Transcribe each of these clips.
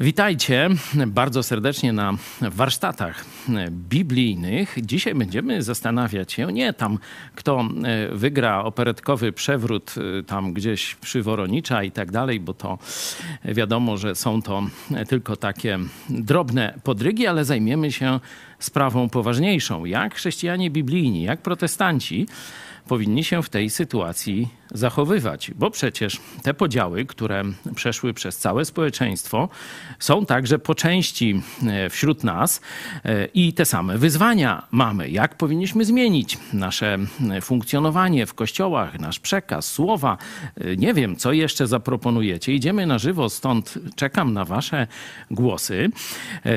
Witajcie bardzo serdecznie na warsztatach biblijnych. Dzisiaj będziemy zastanawiać się nie tam, kto e, wygra operetkowy przewrót e, tam gdzieś przy Woronicza i tak dalej, bo to wiadomo, że są to tylko takie drobne podrygi, ale zajmiemy się sprawą poważniejszą. Jak chrześcijanie biblijni, jak protestanci powinni się w tej sytuacji zachowywać, bo przecież te podziały, które przeszły przez całe społeczeństwo, są także po części e, wśród nas e, i te same wyzwania mamy. Jak powinniśmy zmienić nasze e, funkcjonowanie w kościołach, nasz przekaz, słowa? Nie wiem, co jeszcze zaproponujecie. Idziemy na żywo, stąd czekam na Wasze głosy.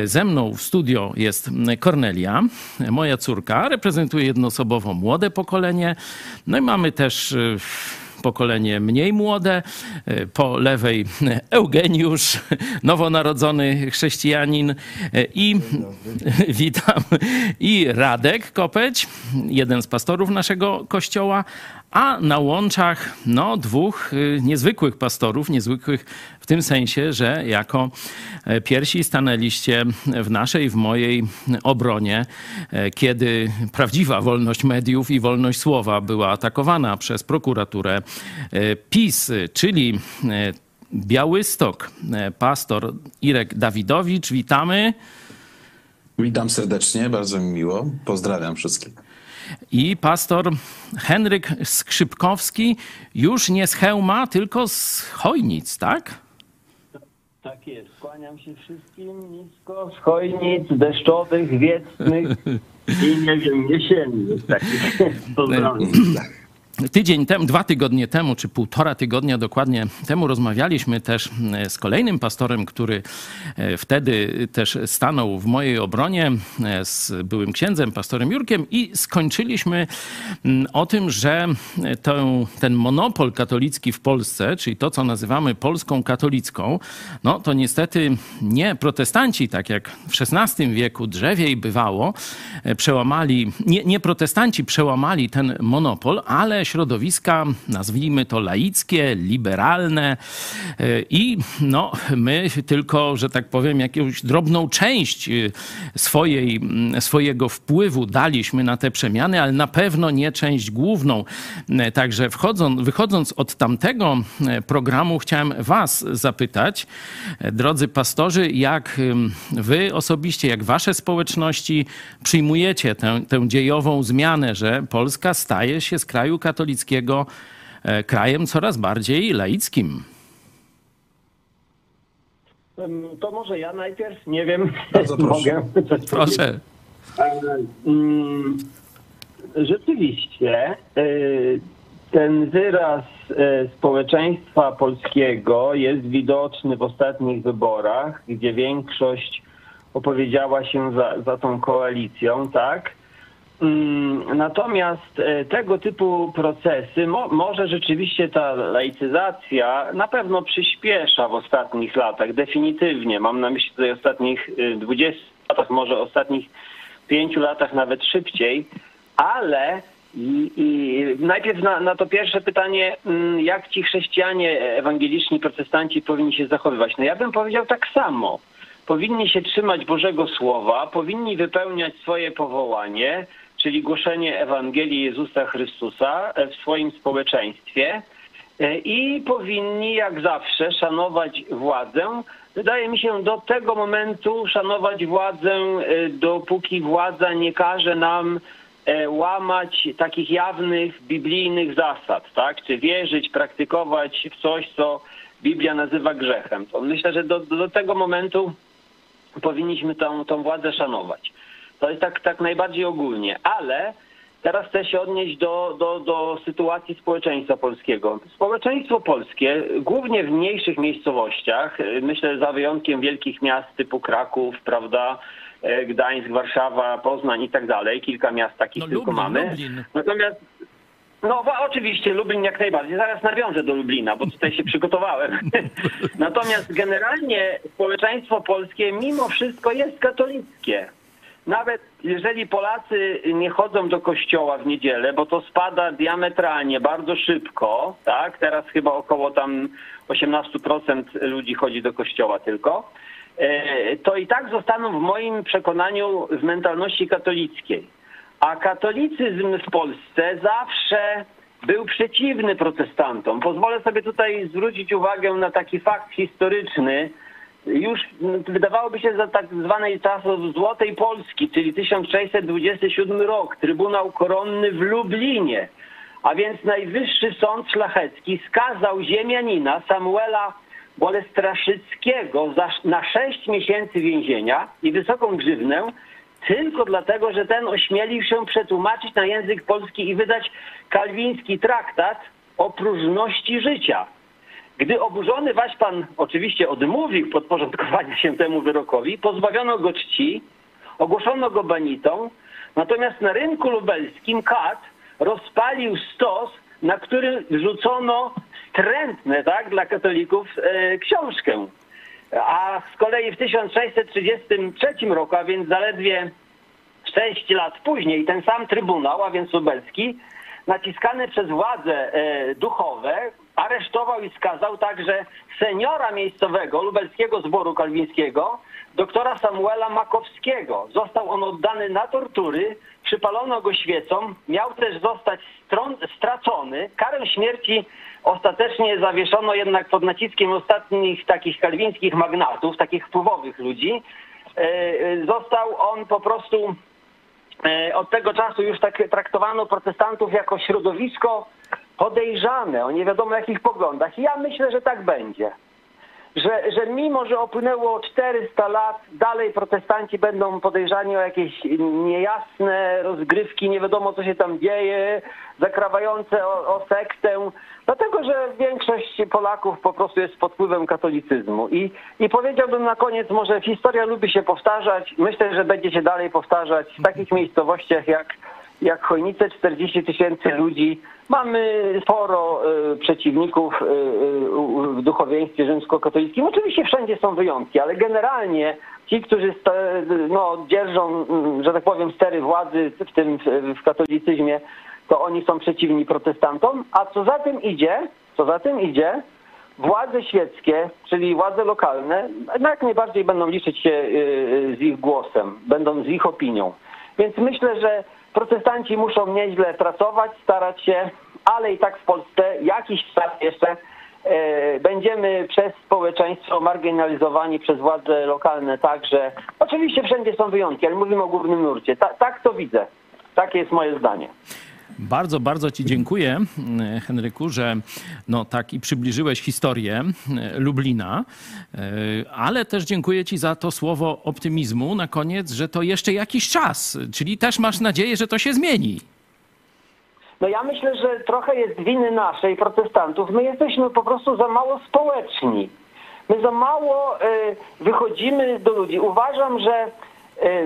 Ze mną w studio jest Kornelia, moja córka, reprezentuje jednoosobowo młode pokolenie. No i mamy też pokolenie mniej młode. E, po lewej Eugeniusz, nowonarodzony chrześcijanin e, i witam i Radek Kopeć, jeden z pastorów naszego kościoła, a na łączach no, dwóch y, niezwykłych pastorów, niezwykłych w tym sensie, że jako e, pierwsi stanęliście w naszej, w mojej obronie, e, kiedy prawdziwa wolność mediów i wolność słowa była atakowana przez prokuraturę e, PiS, czyli Białystok, pastor Irek Dawidowicz. Witamy. Witam serdecznie, bardzo mi miło. Pozdrawiam wszystkich i pastor Henryk Skrzypkowski już nie z Chełma, tylko z Chojnic, tak? Tak jest. Kłaniam się wszystkim nisko z Chojnic deszczowych, wiecnych i nie wiem, jesiennych takich. Pozdrawiam. Tydzień temu, dwa tygodnie temu, czy półtora tygodnia dokładnie temu rozmawialiśmy też e, z kolejnym pastorem, który e, wtedy też stanął w mojej obronie e, z byłym księdzem, pastorem Jurkiem i skończyliśmy mm, o tym, że ten, ten monopol katolicki w Polsce, czyli to, co nazywamy Polską katolicką, no to niestety nie protestanci, tak jak w XVI wieku drzewiej bywało, przełamali, nie, nie protestanci przełamali ten monopol, ale środowiska, nazwijmy to laickie, liberalne e, i no, my tylko, że tak powiem, jakąś drobną część e, swojej, swojego wpływu daliśmy na te przemiany, ale na pewno nie część główną. E, także wchodząc, wychodząc od tamtego programu, chciałem Was zapytać, drodzy pastorzy, jak Wy osobiście, jak Wasze społeczności przyjmujecie tę, tę dziejową zmianę, że Polska staje się z kraju katolickiego katolickiego e, krajem coraz bardziej laickim. To może ja najpierw, nie wiem, Bardzo proszę. mogę. Proszę. E, rzeczywiście e, ten wyraz społeczeństwa polskiego jest widoczny w ostatnich wyborach, gdzie większość opowiedziała się za, za tą koalicją, tak? Mm, natomiast e, tego typu procesy, mo, może rzeczywiście ta laicyzacja na pewno przyspiesza w ostatnich latach, definitywnie. Mam na myśli tutaj ostatnich 20 e, latach, może ostatnich 5 latach nawet szybciej, ale i, i najpierw na, na, to pierwsze pytanie, mm, jak ci chrześcijanie ewangeliczni, protestanci powinni się zachowywać? No ja bym powiedział tak samo. Powinni się trzymać Bożego Słowa, powinni wypełniać swoje powołanie, czyli głoszenie Ewangelii Jezusa Chrystusa w swoim społeczeństwie e, i powinni jak zawsze szanować władzę. Wydaje mi się do tego momentu szanować władzę, e, dopóki władza nie każe nam e, łamać takich jawnych biblijnych zasad, tak? Czy wierzyć, praktykować w coś, co Biblia nazywa grzechem. To myślę, że do, do tego momentu powinniśmy tą, tą władzę szanować. To jest tak, tak najbardziej ogólnie, ale teraz chcę się odnieść do, do, do sytuacji społeczeństwa polskiego. Społeczeństwo polskie, głównie w mniejszych miejscowościach, myślę za wyjątkiem wielkich miast typu Kraków, prawda, e, Gdańsk, Warszawa, Poznań i tak dalej, kilka miast takich no, tylko Lublin, mamy. Lublin. Natomiast no oczywiście Lublin jak najbardziej. Zaraz nawiążę do Lublina, bo tutaj się przygotowałem. Natomiast generalnie społeczeństwo polskie mimo wszystko jest katolickie nawet jeżeli Polacy nie chodzą do kościoła w niedzielę, bo to spada diametralnie, bardzo szybko, tak? Teraz chyba około tam 18% ludzi chodzi do kościoła tylko, to i tak zostaną w moim przekonaniu w mentalności katolickiej. A katolicyzm w Polsce zawsze był przeciwny protestantom. Pozwolę sobie tutaj zwrócić uwagę na taki fakt historyczny. Już wydawałoby się za tak zwanej czasów Złotej Polski, czyli 1627 rok, Trybunał Koronny w Lublinie, a więc Najwyższy Sąd Szlachecki skazał ziemianina Samuela Bolestraszyckiego za, na sześć miesięcy więzienia i wysoką grzywnę tylko dlatego, że ten ośmielił się przetłumaczyć na język polski i wydać kalwiński traktat o próżności życia. Gdy oburzony Waśpan oczywiście odmówił podporządkowania się temu wyrokowi, pozbawiono go czci, ogłoszono go banitą, natomiast na rynku lubelskim kat rozpalił stos, na który wrzucono strętne tak, dla katolików e, książkę. A z kolei w 1633 roku, a więc zaledwie 6 lat później, ten sam trybunał, a więc lubelski, naciskany przez władze e, duchowe, aresztował i skazał także seniora miejscowego lubelskiego zboru kalwińskiego, doktora Samuela Makowskiego. Został on oddany na tortury, przypalono go świecą, miał też zostać stracony. Karę śmierci ostatecznie zawieszono jednak pod naciskiem ostatnich takich kalwińskich magnatów, takich wpływowych ludzi. E, e, został on po prostu e, od tego czasu już tak traktowano protestantów jako środowisko podejrzane o nie wiadomo jakich poglądach. I ja myślę, że tak będzie że, że mimo, że upłynęło 400 lat, dalej protestanci będą podejrzani o jakieś niejasne rozgrywki, nie wiadomo co się tam dzieje, zakrawające o, o sektę, dlatego że większość Polaków po prostu jest pod wpływem katolicyzmu. I, I powiedziałbym na koniec, może historia lubi się powtarzać, myślę, że będzie się dalej powtarzać w takich miejscowościach jak jak Chojnice 40 tysięcy ludzi. Mamy sporo y, przeciwników y, y, w duchowieństwie rzymskokatolickim. Oczywiście wszędzie są wyjątki, ale generalnie ci, którzy no, dzierżą, mm, że tak powiem, stery władzy w tym w katolicyzmie, to oni są przeciwni protestantom. A co za tym idzie, co za tym idzie, władze świeckie, czyli władze lokalne, jak najbardziej będą liczyć się z ich głosem, będą z ich opinią. Więc myślę, że protestanci muszą nieźle pracować, starać się, ale i tak w Polsce jakiś czas jeszcze e, będziemy przez społeczeństwo marginalizowani przez władze lokalne także. Oczywiście wszędzie są wyjątki, ale mówimy o głównym nurcie. Ta, tak to widzę. Takie jest moje zdanie. Bardzo, bardzo Ci dziękuję, Henryku, że no tak i przybliżyłeś historię e, Lublina, e, ale też dziękuję Ci za to słowo optymizmu na koniec, że to jeszcze jakiś czas, czyli też masz nadzieję, że to się zmieni. No ja myślę, że trochę jest winy naszej, protestantów. My jesteśmy po prostu za mało społeczni. My za mało e, wychodzimy do ludzi. Uważam, że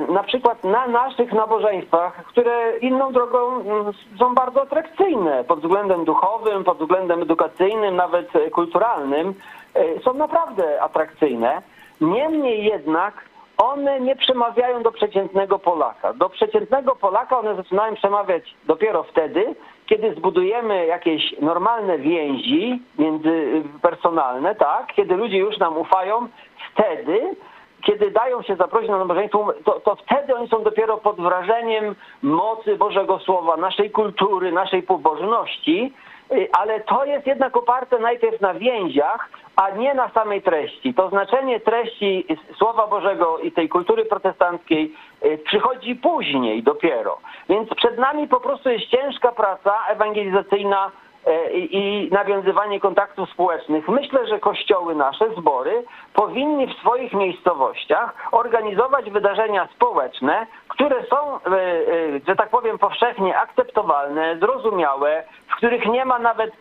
na przykład na naszych nabożeństwach, które inną drogą mm, są bardzo atrakcyjne pod względem duchowym, pod względem edukacyjnym, nawet kulturalnym, y, są naprawdę atrakcyjne. Niemniej jednak one nie przemawiają do przeciętnego Polaka. Do przeciętnego Polaka one zaczynają przemawiać dopiero wtedy, kiedy zbudujemy jakieś normalne więzi międzypersonalne, tak, kiedy ludzie już nam ufają, wtedy kiedy dają się zaprosić na nabożeństwo, to, to wtedy oni są dopiero pod wrażeniem mocy Bożego Słowa, naszej kultury, naszej pobożności, y, ale to jest jednak oparte najpierw na więziach, a nie na samej treści. To znaczenie treści Słowa Bożego i tej kultury protestanckiej y, przychodzi później dopiero. Więc przed nami po prostu jest ciężka praca ewangelizacyjna i nawiązywanie kontaktów społecznych. Myślę, że kościoły nasze, zbory powinni w swoich miejscowościach organizować wydarzenia społeczne, które są, e, e, że tak powiem, powszechnie akceptowalne, zrozumiałe, w których nie ma nawet,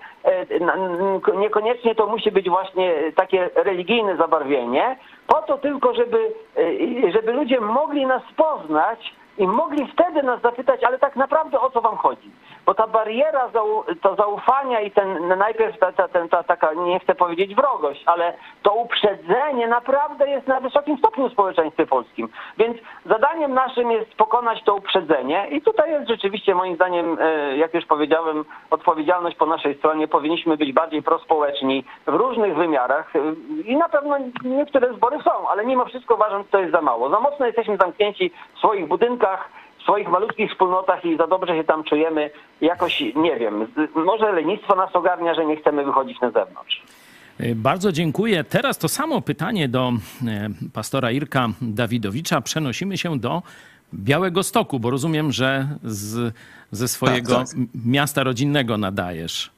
niekoniecznie to musi być właśnie takie religijne zabarwienie, po to tylko, żeby, żeby ludzie mogli nas poznać i mogli wtedy nas zapytać, ale tak naprawdę o co wam chodzi? Bo ta bariera to zaufania i ten najpierw ta, ta, ta, ta, taka, nie chcę powiedzieć wrogość, ale to uprzedzenie naprawdę jest na wysokim stopniu w społeczeństwie polskim. Więc zadaniem naszym jest pokonać to uprzedzenie i tutaj jest rzeczywiście moim zdaniem, e, jak już powiedziałem, odpowiedzialność po naszej stronie. Powinniśmy być bardziej prospołeczni w różnych wymiarach e, i na pewno niektóre zbory są, ale mimo wszystko uważam, że to jest za mało. Za mocno jesteśmy zamknięci w swoich budynkach, w swoich malutkich wspólnotach i za dobrze się tam czujemy. Jakoś, nie wiem, może lenistwo nas ogarnia, że nie chcemy wychodzić na zewnątrz. E, bardzo dziękuję. Teraz to samo pytanie do e, pastora Irka Dawidowicza. Przenosimy się do Białego Stoku, bo rozumiem, że z, ze swojego tak, tak. miasta rodzinnego nadajesz.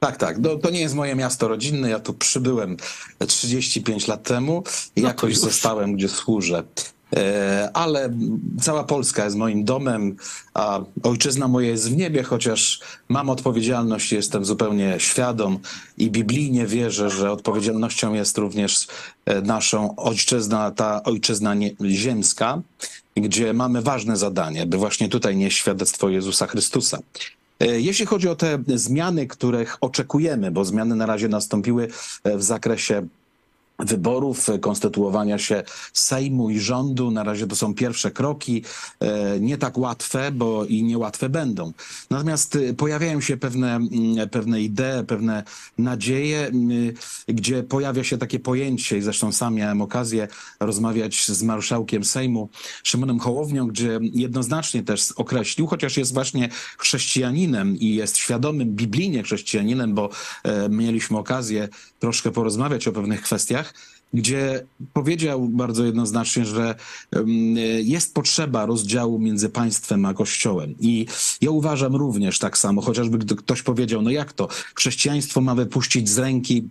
Tak, tak. No, to nie jest moje miasto rodzinne. Ja tu przybyłem 35 lat temu i no jakoś zostałem, gdzie służę. E, ale cała Polska jest moim domem, a ojczyzna moja jest w niebie, chociaż mam odpowiedzialność, jestem zupełnie świadom i biblijnie wierzę, że odpowiedzialnością jest również e, naszą ojczyzna, ta ojczyzna ziemska, gdzie mamy ważne zadanie, by właśnie tutaj nieść świadectwo Jezusa Chrystusa. E, jeśli chodzi o te zmiany, których oczekujemy, bo zmiany na razie nastąpiły w zakresie wyborów, konstytuowania się Sejmu i rządu. Na razie to są pierwsze kroki, e, nie tak łatwe, bo i niełatwe będą. Natomiast e, pojawiają się pewne, mm, pewne idee, pewne nadzieje, gdzie pojawia się takie pojęcie, i zresztą sam miałem okazję rozmawiać z marszałkiem Sejmu Szymonem Hołownią, gdzie jednoznacznie też określił, chociaż jest właśnie chrześcijaninem i jest świadomym biblijnie chrześcijaninem, bo e, mieliśmy okazję troszkę porozmawiać o pewnych kwestiach, gdzie powiedział bardzo jednoznacznie, że jest potrzeba rozdziału między państwem a kościołem. I ja uważam również tak samo, chociażby gdy ktoś powiedział, no jak to, chrześcijaństwo ma wypuścić z ręki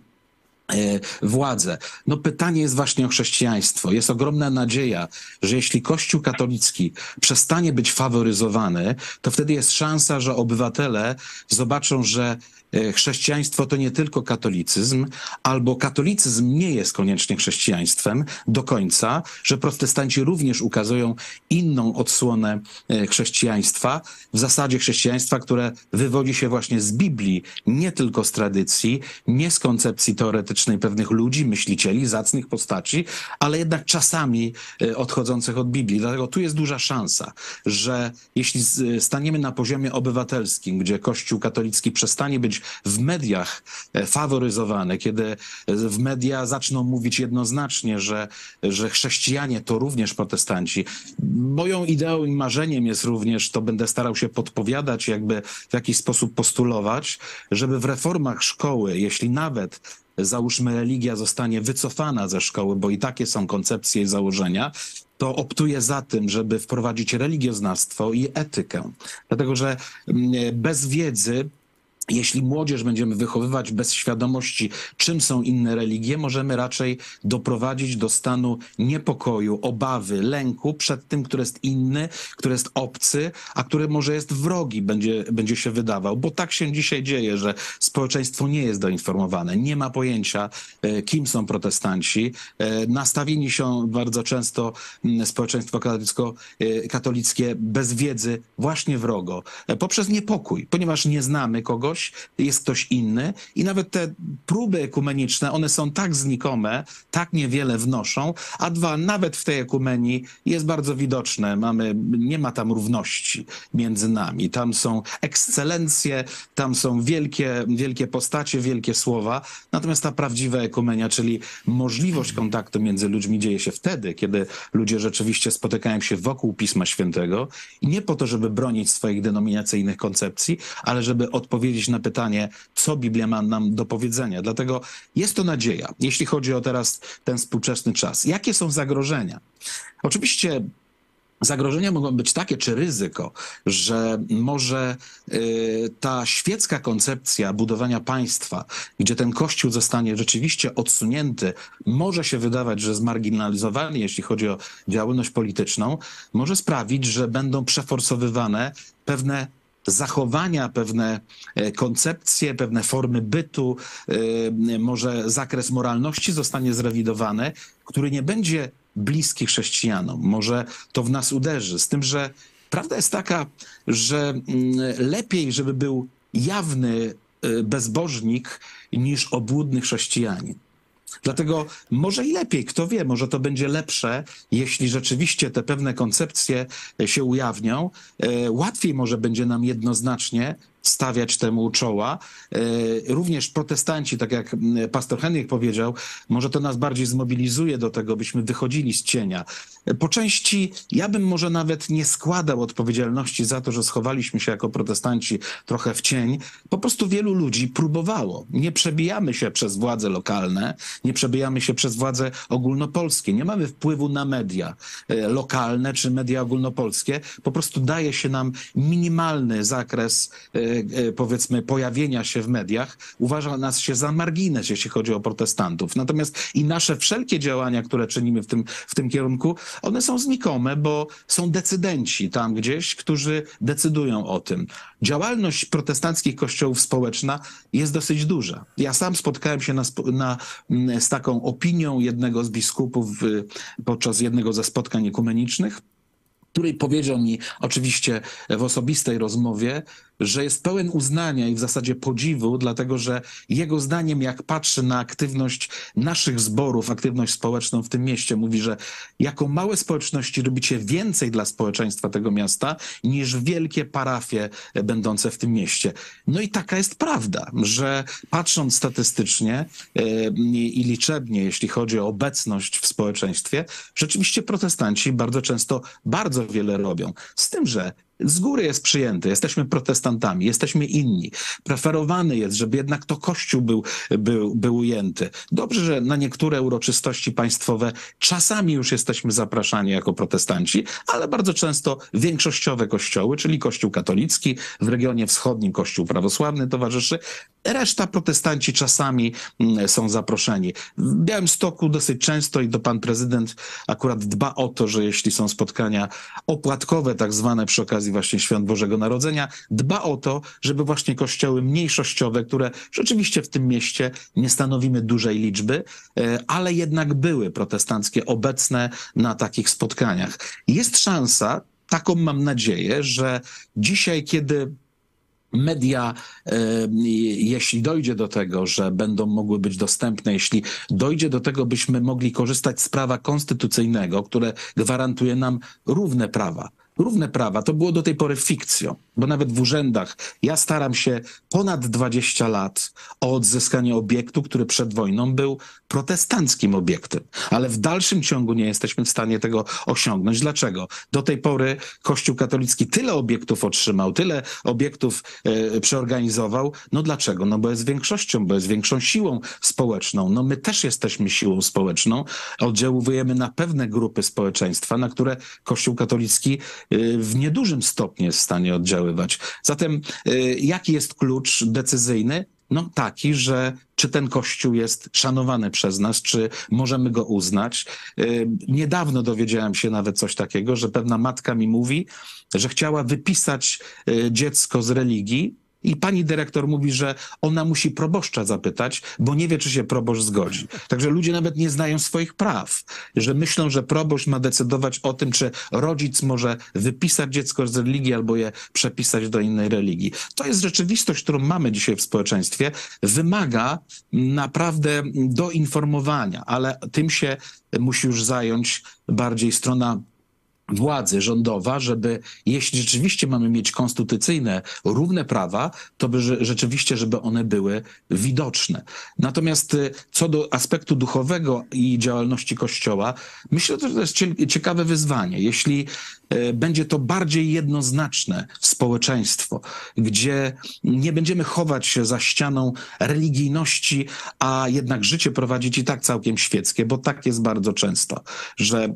E, władzę. No pytanie jest właśnie o chrześcijaństwo. Jest ogromna nadzieja, że jeśli Kościół katolicki przestanie być faworyzowany, to wtedy jest szansa, że obywatele zobaczą, że chrześcijaństwo to nie tylko katolicyzm, albo katolicyzm nie jest koniecznie chrześcijaństwem do końca, że protestanci również ukazują inną odsłonę e, chrześcijaństwa, w zasadzie chrześcijaństwa, które wywodzi się właśnie z Biblii, nie tylko z tradycji, nie z koncepcji teoretycznej, pewnych ludzi, myślicieli, zacnych postaci, ale jednak czasami e, odchodzących od Biblii. Dlatego tu jest duża szansa, że jeśli staniemy na poziomie obywatelskim, gdzie Kościół katolicki przestanie być w mediach e, faworyzowany, kiedy e, w media zaczną mówić jednoznacznie, że, że chrześcijanie to również protestanci. Moją ideą i marzeniem jest również, to będę starał się podpowiadać, jakby w jakiś sposób postulować, żeby w reformach szkoły, jeśli nawet załóżmy religia zostanie wycofana ze szkoły, bo i takie są koncepcje i założenia, to optuje za tym, żeby wprowadzić religioznawstwo i etykę. Dlatego, że mm, bez wiedzy jeśli młodzież będziemy wychowywać bez świadomości, czym są inne religie, możemy raczej doprowadzić do stanu niepokoju, obawy, lęku przed tym, który jest inny, który jest obcy, a który może jest wrogi, będzie, będzie się wydawał. Bo tak się dzisiaj dzieje, że społeczeństwo nie jest doinformowane, nie ma pojęcia, e, kim są protestanci. E, nastawieni są bardzo często społeczeństwo katolicko-katolickie bez wiedzy właśnie wrogo, e, poprzez niepokój, ponieważ nie znamy kogoś, jest ktoś inny i nawet te próby ekumeniczne, one są tak znikome, tak niewiele wnoszą, a dwa, nawet w tej ekumenii jest bardzo widoczne, mamy, nie ma tam równości między nami. Tam są ekscelencje, tam są wielkie, wielkie postacie, wielkie słowa, natomiast ta prawdziwa ekumenia, czyli możliwość kontaktu między ludźmi dzieje się wtedy, kiedy ludzie rzeczywiście spotykają się wokół Pisma Świętego i nie po to, żeby bronić swoich denominacyjnych koncepcji, ale żeby odpowiedzieć odpowiedzieć na pytanie, co Biblia ma nam do powiedzenia. Dlatego jest to nadzieja, jeśli chodzi o teraz ten współczesny czas. Jakie są zagrożenia? Oczywiście Zagrożenia mogą być takie, czy ryzyko, że może y, ta świecka koncepcja budowania państwa, gdzie ten kościół zostanie rzeczywiście odsunięty, może się wydawać, że zmarginalizowany, jeśli chodzi o działalność polityczną, może sprawić, że będą przeforsowywane pewne zachowania, pewne e, koncepcje, pewne formy bytu, e, może zakres moralności zostanie zrewidowany, który nie będzie bliski chrześcijanom. Może to w nas uderzy. Z tym, że prawda jest taka, że mm, lepiej, żeby był jawny y, bezbożnik niż obłudny chrześcijanin. Dlatego może i lepiej, kto wie, może to będzie lepsze, jeśli rzeczywiście te pewne koncepcje się ujawnią. E, łatwiej może będzie nam jednoznacznie stawiać temu czoła. E, również protestanci, tak jak pastor Henryk powiedział, może to nas bardziej zmobilizuje do tego, byśmy wychodzili z cienia. E, po części ja bym może nawet nie składał odpowiedzialności za to, że schowaliśmy się jako protestanci trochę w cień. Po prostu wielu ludzi próbowało. Nie przebijamy się przez władze lokalne, nie przebijamy się przez władze ogólnopolskie. Nie mamy wpływu na media e, lokalne czy media ogólnopolskie. Po prostu daje się nam minimalny zakres E, powiedzmy pojawienia się w mediach, uważa nas się za margines, jeśli chodzi o protestantów. Natomiast i nasze wszelkie działania, które czynimy w tym, w tym kierunku, one są znikome, bo są decydenci tam gdzieś, którzy decydują o tym. Działalność protestanckich kościołów społeczna jest dosyć duża. Ja sam spotkałem się na, na, z taką opinią jednego z biskupów podczas jednego ze spotkań ekumenicznych, której powiedział mi oczywiście w osobistej rozmowie, że jest pełen uznania i w zasadzie podziwu, dlatego że jego zdaniem, jak patrzy na aktywność naszych zborów, aktywność społeczną w tym mieście, mówi, że jako małe społeczności robicie więcej dla społeczeństwa tego miasta niż wielkie parafie będące w tym mieście. No i taka jest prawda, że patrząc statystycznie e, i liczebnie, jeśli chodzi o obecność w społeczeństwie, rzeczywiście protestanci bardzo często bardzo wiele robią. Z tym, że z góry jest przyjęty. Jesteśmy protestantami, jesteśmy inni. Preferowany jest, żeby jednak to Kościół był, był, był ujęty. Dobrze, że na niektóre uroczystości państwowe czasami już jesteśmy zapraszani jako protestanci, ale bardzo często większościowe kościoły, czyli Kościół katolicki, w regionie wschodnim Kościół prawosławny towarzyszy, Reszta protestanci czasami mm, są zaproszeni. W Białymstoku dosyć często i to pan prezydent akurat dba o to, że jeśli są spotkania opłatkowe, tak zwane przy okazji właśnie Świąt Bożego Narodzenia, dba o to, żeby właśnie kościoły mniejszościowe, które rzeczywiście w tym mieście nie stanowimy dużej liczby, e, ale jednak były protestanckie obecne na takich spotkaniach. Jest szansa, taką mam nadzieję, że dzisiaj, kiedy media, e, jeśli dojdzie do tego, że będą mogły być dostępne, jeśli dojdzie do tego, byśmy mogli korzystać z prawa konstytucyjnego, które gwarantuje nam równe prawa, równe prawa. To było do tej pory fikcją, bo nawet w urzędach ja staram się ponad 20 lat o odzyskanie obiektu, który przed wojną był protestanckim obiektem, ale w dalszym ciągu nie jesteśmy w stanie tego osiągnąć. Dlaczego? Do tej pory Kościół katolicki tyle obiektów otrzymał, tyle obiektów e, przeorganizował. No dlaczego? No bo jest większością, bo jest większą siłą społeczną. No my też jesteśmy siłą społeczną. Oddziałujemy na pewne grupy społeczeństwa, na które Kościół katolicki w niedużym stopniu jest w stanie oddziaływać. Zatem y, jaki jest klucz decyzyjny? No taki, że czy ten kościół jest szanowany przez nas, czy możemy go uznać. Y, niedawno dowiedziałem się nawet coś takiego, że pewna matka mi mówi, że chciała wypisać dziecko z religii, i pani dyrektor mówi, że ona musi proboszcza zapytać, bo nie wie, czy się proboszcz zgodzi. Także ludzie nawet nie znają swoich praw, że myślą, że proboszcz ma decydować o tym, czy rodzic może wypisać dziecko z religii albo je przepisać do innej religii. To jest rzeczywistość, którą mamy dzisiaj w społeczeństwie. Wymaga naprawdę doinformowania, ale tym się musi już zająć bardziej strona władzy rządowa, żeby jeśli rzeczywiście mamy mieć konstytucyjne, równe prawa, to by rzeczywiście, żeby one były widoczne. Natomiast y, co do aspektu duchowego i działalności Kościoła, myślę, że to jest ciekawe wyzwanie. Jeśli y, będzie to bardziej jednoznaczne społeczeństwo, gdzie nie będziemy chować się za ścianą religijności, a jednak życie prowadzić i tak całkiem świeckie, bo tak jest bardzo często, że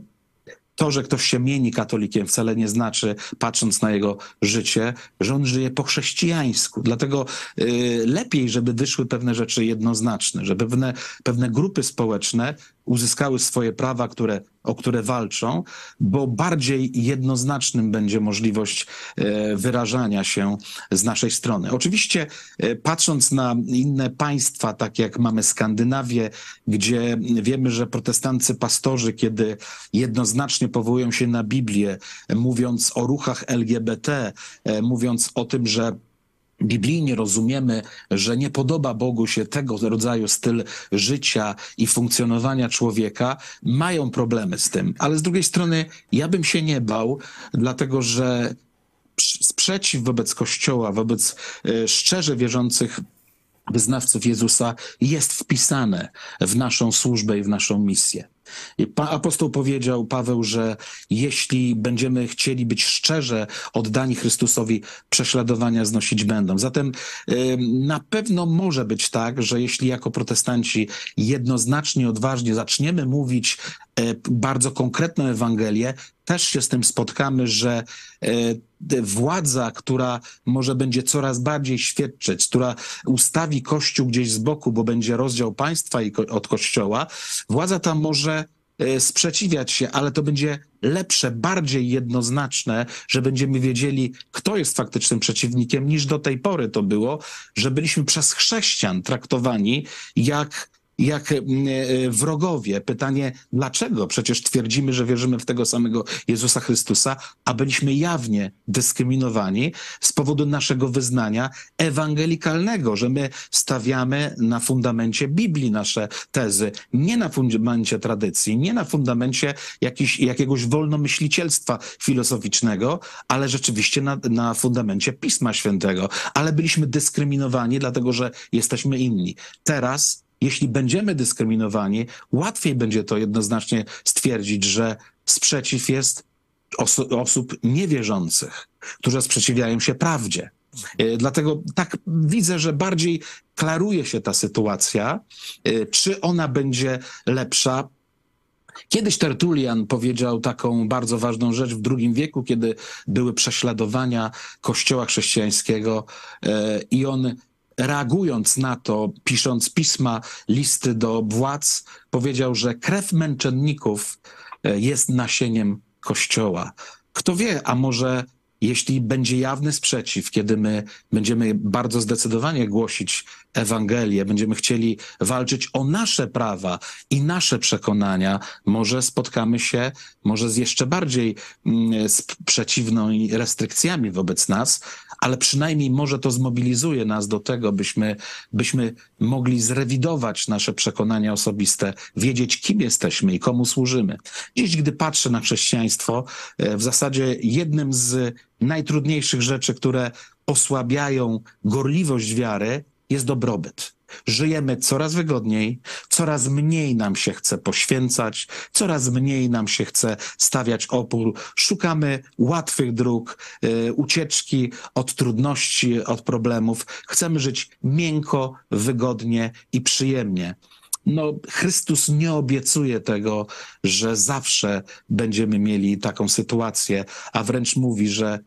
to, że ktoś się mieni katolikiem, wcale nie znaczy, patrząc na jego życie, że on żyje po chrześcijańsku. Dlatego y, lepiej, żeby wyszły pewne rzeczy jednoznaczne, żeby pewne, pewne grupy społeczne uzyskały swoje prawa, które, o które walczą, bo bardziej jednoznacznym będzie możliwość e, wyrażania się z naszej strony. Oczywiście, e, patrząc na inne państwa, tak jak mamy Skandynawię, gdzie wiemy, że protestanccy pastorzy, kiedy jednoznacznie powołują się na Biblię, mówiąc o ruchach LGBT, e, mówiąc o tym, że biblijnie rozumiemy, że nie podoba Bogu się tego rodzaju styl życia i funkcjonowania człowieka, mają problemy z tym. Ale z drugiej strony ja bym się nie bał, dlatego że sprzeciw wobec Kościoła, wobec e, szczerze wierzących wyznawców Jezusa jest wpisane w naszą służbę i w naszą misję. Apostoł powiedział, Paweł, że jeśli będziemy chcieli być szczerze oddani Chrystusowi, prześladowania znosić będą. Zatem na pewno może być tak, że jeśli jako protestanci jednoznacznie, odważnie zaczniemy mówić bardzo konkretną Ewangelię, też się z tym spotkamy, że e, władza, która może będzie coraz bardziej świadczyć, która ustawi Kościół gdzieś z boku, bo będzie rozdział państwa od Kościoła, władza ta może E, sprzeciwiać się, ale to będzie lepsze, bardziej jednoznaczne, że będziemy wiedzieli, kto jest faktycznym przeciwnikiem, niż do tej pory to było, że byliśmy przez chrześcijan traktowani jak jak e, wrogowie. Pytanie, dlaczego? Przecież twierdzimy, że wierzymy w tego samego Jezusa Chrystusa, a byliśmy jawnie dyskryminowani z powodu naszego wyznania ewangelikalnego, że my stawiamy na fundamencie Biblii nasze tezy, nie na fundamencie tradycji, nie na fundamencie jakiegoś wolnomyślicielstwa filozoficznego, ale rzeczywiście na, na fundamencie Pisma Świętego. Ale byliśmy dyskryminowani, dlatego że jesteśmy inni. Teraz jeśli będziemy dyskryminowani, łatwiej będzie to jednoznacznie stwierdzić, że sprzeciw jest oso osób niewierzących, którzy sprzeciwiają się prawdzie. E, dlatego tak widzę, że bardziej klaruje się ta sytuacja. E, czy ona będzie lepsza? Kiedyś Tertulian powiedział taką bardzo ważną rzecz w II wieku, kiedy były prześladowania Kościoła chrześcijańskiego e, i on reagując na to, pisząc pisma, listy do władz, powiedział, że krew męczenników e, jest nasieniem Kościoła. Kto wie, a może jeśli będzie jawny sprzeciw, kiedy my będziemy bardzo zdecydowanie głosić Ewangelię, będziemy chcieli walczyć o nasze prawa i nasze przekonania, może spotkamy się może z jeszcze bardziej mm, z przeciwnymi restrykcjami wobec nas, ale przynajmniej może to zmobilizuje nas do tego, byśmy, byśmy mogli zrewidować nasze przekonania osobiste, wiedzieć, kim jesteśmy i komu służymy. Dziś, gdy patrzę na chrześcijaństwo, e, w zasadzie jednym z najtrudniejszych rzeczy, które osłabiają gorliwość wiary, jest dobrobyt. Żyjemy coraz wygodniej, coraz mniej nam się chce poświęcać, coraz mniej nam się chce stawiać opór. Szukamy łatwych dróg, y, ucieczki od trudności, od problemów. Chcemy żyć miękko, wygodnie i przyjemnie. No, Chrystus nie obiecuje tego, że zawsze będziemy mieli taką sytuację, a wręcz mówi, że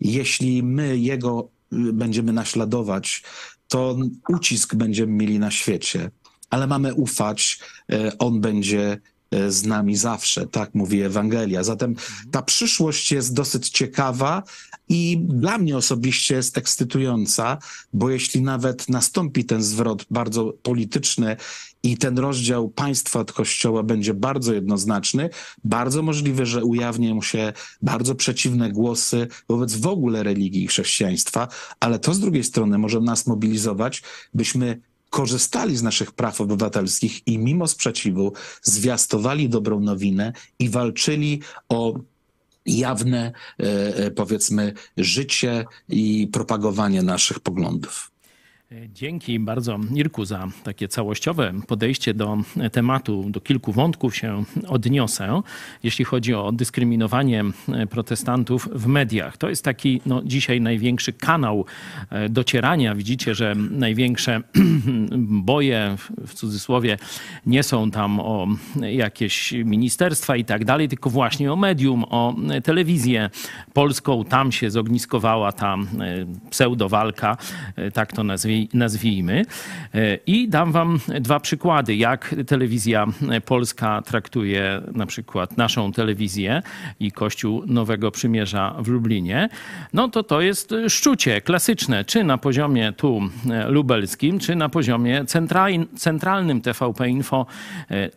jeśli my Jego y, będziemy naśladować, to ucisk będziemy mieli na świecie, ale mamy ufać, e, on będzie z nami zawsze, tak mówi Ewangelia. Zatem ta przyszłość jest dosyć ciekawa i dla mnie osobiście jest ekscytująca, bo jeśli nawet nastąpi ten zwrot bardzo polityczny i ten rozdział państwa od kościoła będzie bardzo jednoznaczny, bardzo możliwe, że ujawnią się bardzo przeciwne głosy wobec w ogóle religii i chrześcijaństwa, ale to z drugiej strony może nas mobilizować, byśmy korzystali z naszych praw obywatelskich i mimo sprzeciwu zwiastowali dobrą nowinę i walczyli o jawne, e, e, powiedzmy, życie i propagowanie naszych poglądów. Dzięki bardzo Irku za takie całościowe podejście do tematu. Do kilku wątków się odniosę, jeśli chodzi o dyskryminowanie protestantów w mediach. To jest taki no, dzisiaj największy kanał e, docierania. Widzicie, że największe boje, w cudzysłowie, nie są tam o jakieś ministerstwa i tak dalej, tylko właśnie o medium, o telewizję polską. Tam się zogniskowała ta e, pseudowalka, e, tak to nazwijmy nazwijmy. I dam wam dwa przykłady, jak telewizja polska traktuje na przykład naszą telewizję i Kościół Nowego Przymierza w Lublinie. No to to jest szczucie klasyczne, czy na poziomie tu lubelskim, czy na poziomie centralnym TVP Info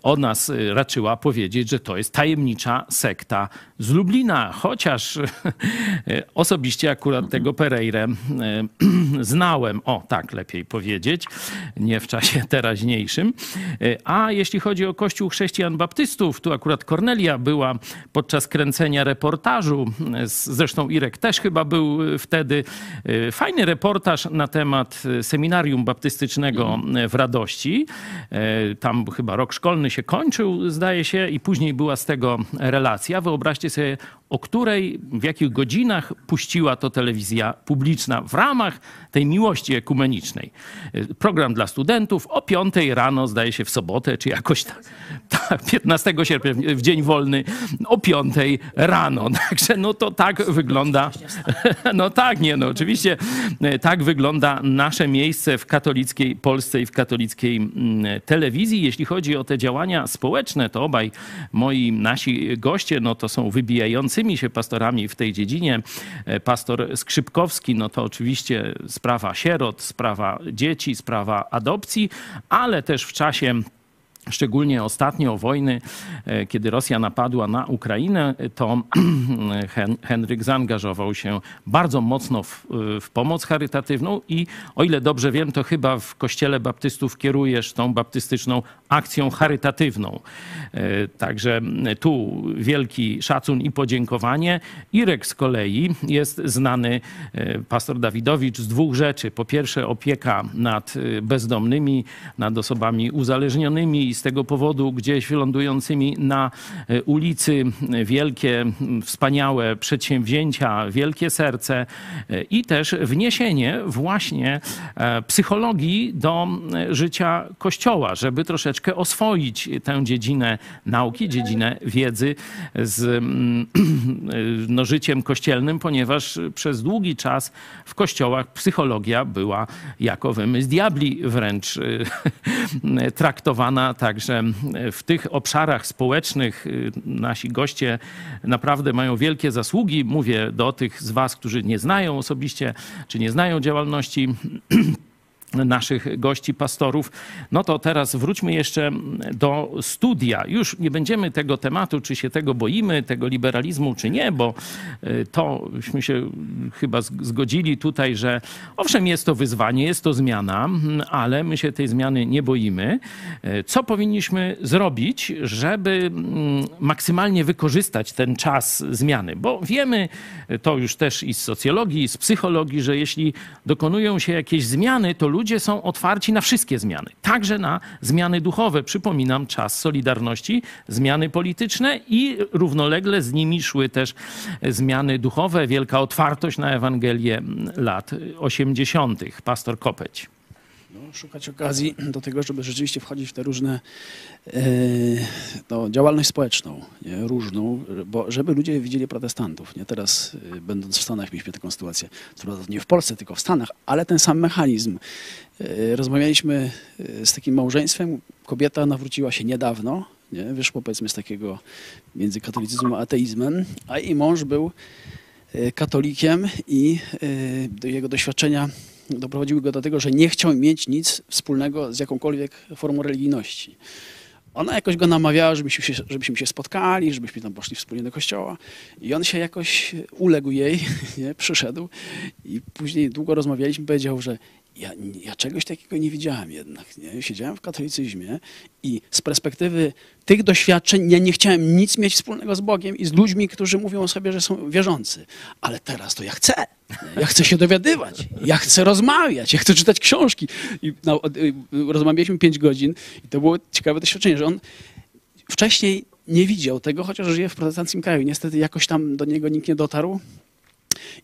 o nas raczyła powiedzieć, że to jest tajemnicza sekta z Lublina, chociaż osobiście akurat tego Pereirę znałem, o tak lepiej powiedzieć, nie w czasie teraźniejszym. A jeśli chodzi o Kościół Chrześcijan Baptystów, tu akurat Kornelia była podczas kręcenia reportażu, zresztą Irek też chyba był wtedy. Fajny reportaż na temat seminarium baptystycznego w Radości. Tam chyba rok szkolny się kończył, zdaje się, i później była z tego relacja. Wyobraźcie sobie, o której, w jakich godzinach puściła to telewizja publiczna w ramach tej miłości ekumenicznej. Program dla studentów o 5 rano, zdaje się w sobotę, czy jakoś tak, tak 15 sierpnia, w dzień wolny, o 5 rano. Także no to tak wygląda. No tak, nie, no oczywiście tak wygląda nasze miejsce w katolickiej Polsce i w katolickiej mm, telewizji. Jeśli chodzi o te działania społeczne, to obaj moi, nasi goście, no to są wybijającymi się pastorami w tej dziedzinie. Pastor Skrzypkowski, no to oczywiście sprawa sierot, sprawa dzieci, sprawa adopcji, ale też w czasie Szczególnie ostatnio wojny, e, kiedy Rosja napadła na Ukrainę, to Henryk zaangażował się bardzo mocno w, w, pomoc charytatywną i o ile dobrze wiem, to chyba w Kościele Baptystów kierujesz tą baptystyczną akcją charytatywną. E, także tu wielki szacun i podziękowanie. Irek z kolei jest znany, e, pastor Dawidowicz, z dwóch rzeczy. Po pierwsze opieka nad bezdomnymi, nad osobami uzależnionymi z tego powodu gdzieś wylądującymi na e, ulicy. Wielkie, wspaniałe przedsięwzięcia, wielkie serce e, i też wniesienie właśnie e, psychologii do życia Kościoła, żeby troszeczkę oswoić tę dziedzinę nauki, dziedzinę wiedzy z no, życiem kościelnym, ponieważ przez długi czas w kościołach psychologia była jako wymysł diabli wręcz traktowana Także w tych obszarach społecznych y, nasi goście naprawdę mają wielkie zasługi. Mówię do tych z Was, którzy nie znają osobiście, czy nie znają działalności naszych gości, pastorów. No to teraz wróćmy jeszcze do studia. Już nie będziemy tego tematu, czy się tego boimy, tego liberalizmu, czy nie, bo y, tośmy się chyba zgodzili tutaj, że owszem, jest to wyzwanie, jest to zmiana, ale my się tej zmiany nie boimy. Y, co powinniśmy zrobić, żeby mm, maksymalnie wykorzystać ten czas zmiany? Bo wiemy to już też i z socjologii, i z psychologii, że jeśli dokonują się jakieś zmiany, to ludzie ludzie są otwarci na wszystkie zmiany, także na zmiany duchowe. Przypominam czas Solidarności, zmiany polityczne i równolegle z nimi szły też zmiany duchowe, wielka otwartość na Ewangelię lat 80. Pastor Kopeć szukać okazji do tego, żeby rzeczywiście wchodzić w te różne e, no, działalność społeczną, nie, różną, bo żeby ludzie widzieli protestantów. Nie teraz, e, będąc w Stanach, mieliśmy taką sytuację, nie w Polsce, tylko w Stanach, ale ten sam mechanizm. E, rozmawialiśmy z takim małżeństwem, kobieta nawróciła się niedawno, nie, wyszło powiedzmy z takiego między katolicyzmem a ateizmem, a jej mąż był katolikiem i do jego doświadczenia doprowadziły go do tego, że nie chciał mieć nic wspólnego z jakąkolwiek formą religijności. Ona jakoś go namawiała, żebyśmy się, żebyśmy się spotkali, żebyśmy tam poszli wspólnie do kościoła. I on się jakoś uległ jej, nie? przyszedł i później długo rozmawialiśmy. Powiedział, że ja, ja czegoś takiego nie widziałem jednak. Nie? Siedziałem w katolicyzmie i z perspektywy tych doświadczeń ja nie chciałem nic mieć wspólnego z Bogiem i z ludźmi, którzy mówią o sobie, że są wierzący. Ale teraz to ja chcę. Ja chcę się dowiadywać, ja chcę rozmawiać, ja chcę czytać książki. I no, rozmawialiśmy pięć godzin i to było ciekawe doświadczenie, że on wcześniej nie widział tego, chociaż żyje w protestanckim kraju. Niestety jakoś tam do niego nikt nie dotarł.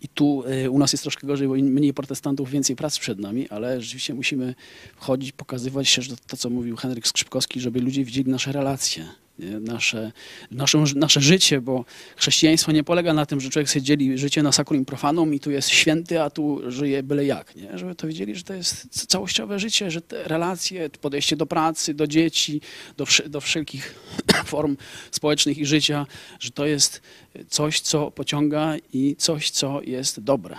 I tu y, u nas jest troszkę gorzej, bo mniej protestantów, więcej prac przed nami, ale rzeczywiście musimy wchodzić, pokazywać się, że to, co mówił Henryk Skrzypkowski, żeby ludzie widzieli nasze relacje. Nie? Nasze, nasze, nasze życie, bo chrześcijaństwo nie polega na tym, że człowiek sobie dzieli życie na sacrum profanum i tu jest święty, a tu żyje byle jak. Nie? Żeby to wiedzieli, że to jest całościowe życie, że te relacje, podejście do pracy, do dzieci, do, do wszelkich form społecznych i życia, że to jest coś, co pociąga i coś, co jest dobre.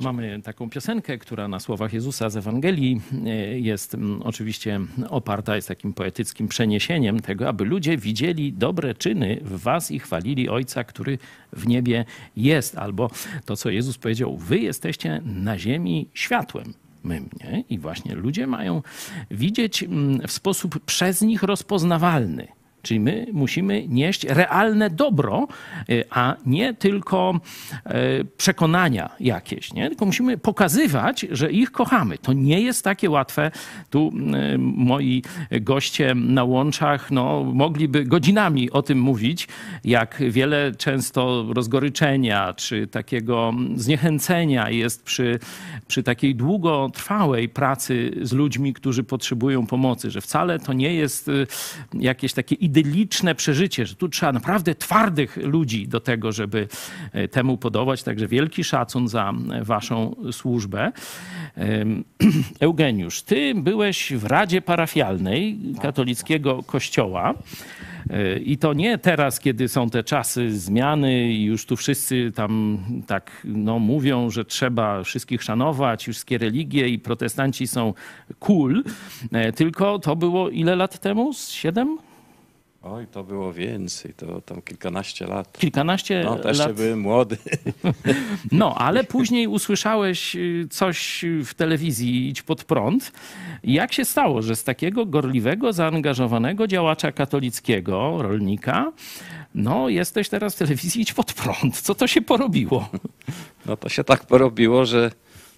Mamy taką piosenkę, która na słowach Jezusa z Ewangelii e, jest mm, oczywiście oparta, jest takim poetyckim przeniesieniem tego, aby ludzie widzieli dobre czyny w was i chwalili Ojca, który w niebie jest. Albo to, co Jezus powiedział, wy jesteście na ziemi światłem. My, nie? I właśnie ludzie mają widzieć mm, w sposób przez nich rozpoznawalny Czyli my musimy nieść realne dobro, y, a nie tylko y, przekonania jakieś, nie? tylko musimy pokazywać, że ich kochamy. To nie jest takie łatwe. Tu y, moi goście na łączach no, mogliby godzinami o tym mówić, jak wiele często rozgoryczenia czy takiego zniechęcenia jest przy, przy takiej długotrwałej pracy z ludźmi, którzy potrzebują pomocy, że wcale to nie jest jakieś takie idylliczne przeżycie, że tu trzeba naprawdę twardych ludzi do tego, żeby e, temu podobać. Także wielki szacun za e, waszą służbę. Eugeniusz, ty byłeś w Radzie Parafialnej katolickiego kościoła. E, I to nie teraz, kiedy są te czasy zmiany i już tu wszyscy tam tak no, mówią, że trzeba wszystkich szanować, wszystkie religie i protestanci są cool, tylko to było ile lat temu? Siedem? Oj, to było więcej, to tam kilkanaście lat. Kilkanaście no, też lat. byłem młody. No, ale później usłyszałeś y, coś w telewizji Idź pod prąd. Jak się stało, że z takiego gorliwego, zaangażowanego działacza katolickiego, rolnika, no jesteś teraz w telewizji Idź pod prąd. Co to się porobiło? No to się tak porobiło, że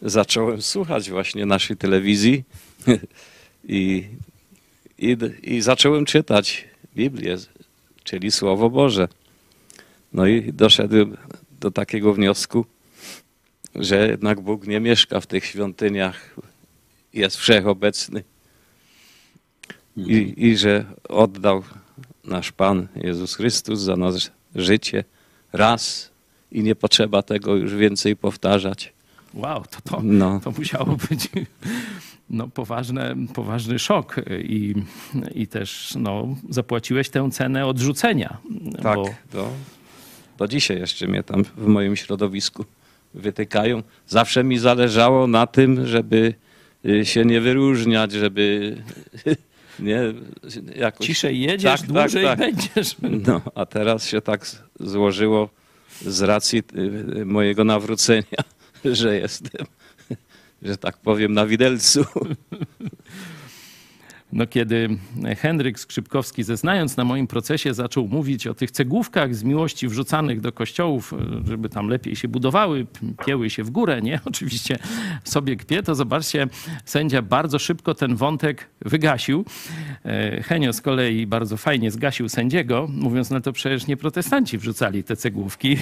zacząłem słuchać właśnie naszej telewizji i, i, i zacząłem czytać Biblię, czyli Słowo Boże. No i doszedłem do takiego wniosku, że jednak Bóg nie mieszka w tych świątyniach, jest wszechobecny i, i że oddał nasz Pan Jezus Chrystus za nas życie raz i nie potrzeba tego już więcej powtarzać. Wow, to, to, no. to musiało być no, poważne, poważny szok i, i też no, zapłaciłeś tę cenę odrzucenia. Tak, bo... do, do dzisiaj jeszcze mnie tam w moim środowisku wytykają. Zawsze mi zależało na tym, żeby y, się nie wyróżniać, żeby nie jakoś... Ciszej jedziesz, tak, dłużej tak, tak. będziesz. No, a teraz się tak złożyło z racji y, mojego nawrócenia, że jestem że tak powiem, na widelcu. No, kiedy Henryk Skrzypkowski, zeznając na moim procesie, zaczął mówić o tych cegłówkach z miłości wrzucanych do kościołów, żeby tam lepiej się budowały, pieły się w górę, nie? Oczywiście sobie kpie, to zobaczcie, sędzia bardzo szybko ten wątek wygasił. E, Henio z kolei bardzo fajnie zgasił sędziego, mówiąc, no to przecież nie protestanci wrzucali te cegłówki.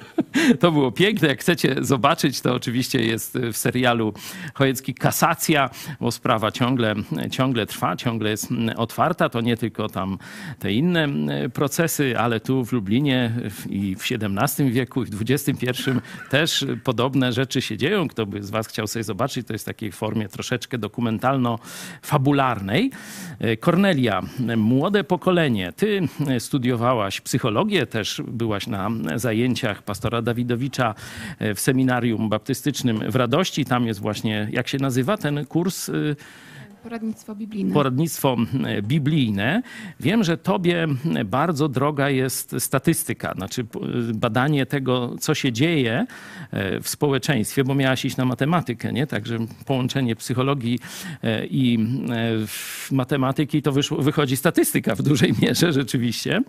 to było piękne. Jak chcecie zobaczyć, to oczywiście jest w serialu Chojecki Kasacja, bo sprawa ciągle, ciągle trwa trwa, ciągle jest mm, otwarta. To nie tylko tam te inne mm, procesy, ale tu w Lublinie i w XVII wieku i w XXI też podobne rzeczy się dzieją. Kto by z was chciał sobie zobaczyć, to jest w takiej formie troszeczkę dokumentalno-fabularnej. Kornelia, młode pokolenie. Ty studiowałaś psychologię, też byłaś na zajęciach pastora Dawidowicza w seminarium baptystycznym w Radości. Tam jest właśnie, jak się nazywa ten kurs? Poradnictwo biblijne. Poradnictwo e, biblijne. Wiem, że tobie bardzo droga jest statystyka, znaczy badanie tego, co się dzieje e, w społeczeństwie, bo miałaś iść na matematykę, nie? Także połączenie psychologii e, i matematyki to wyszło, wychodzi statystyka w dużej mierze rzeczywiście.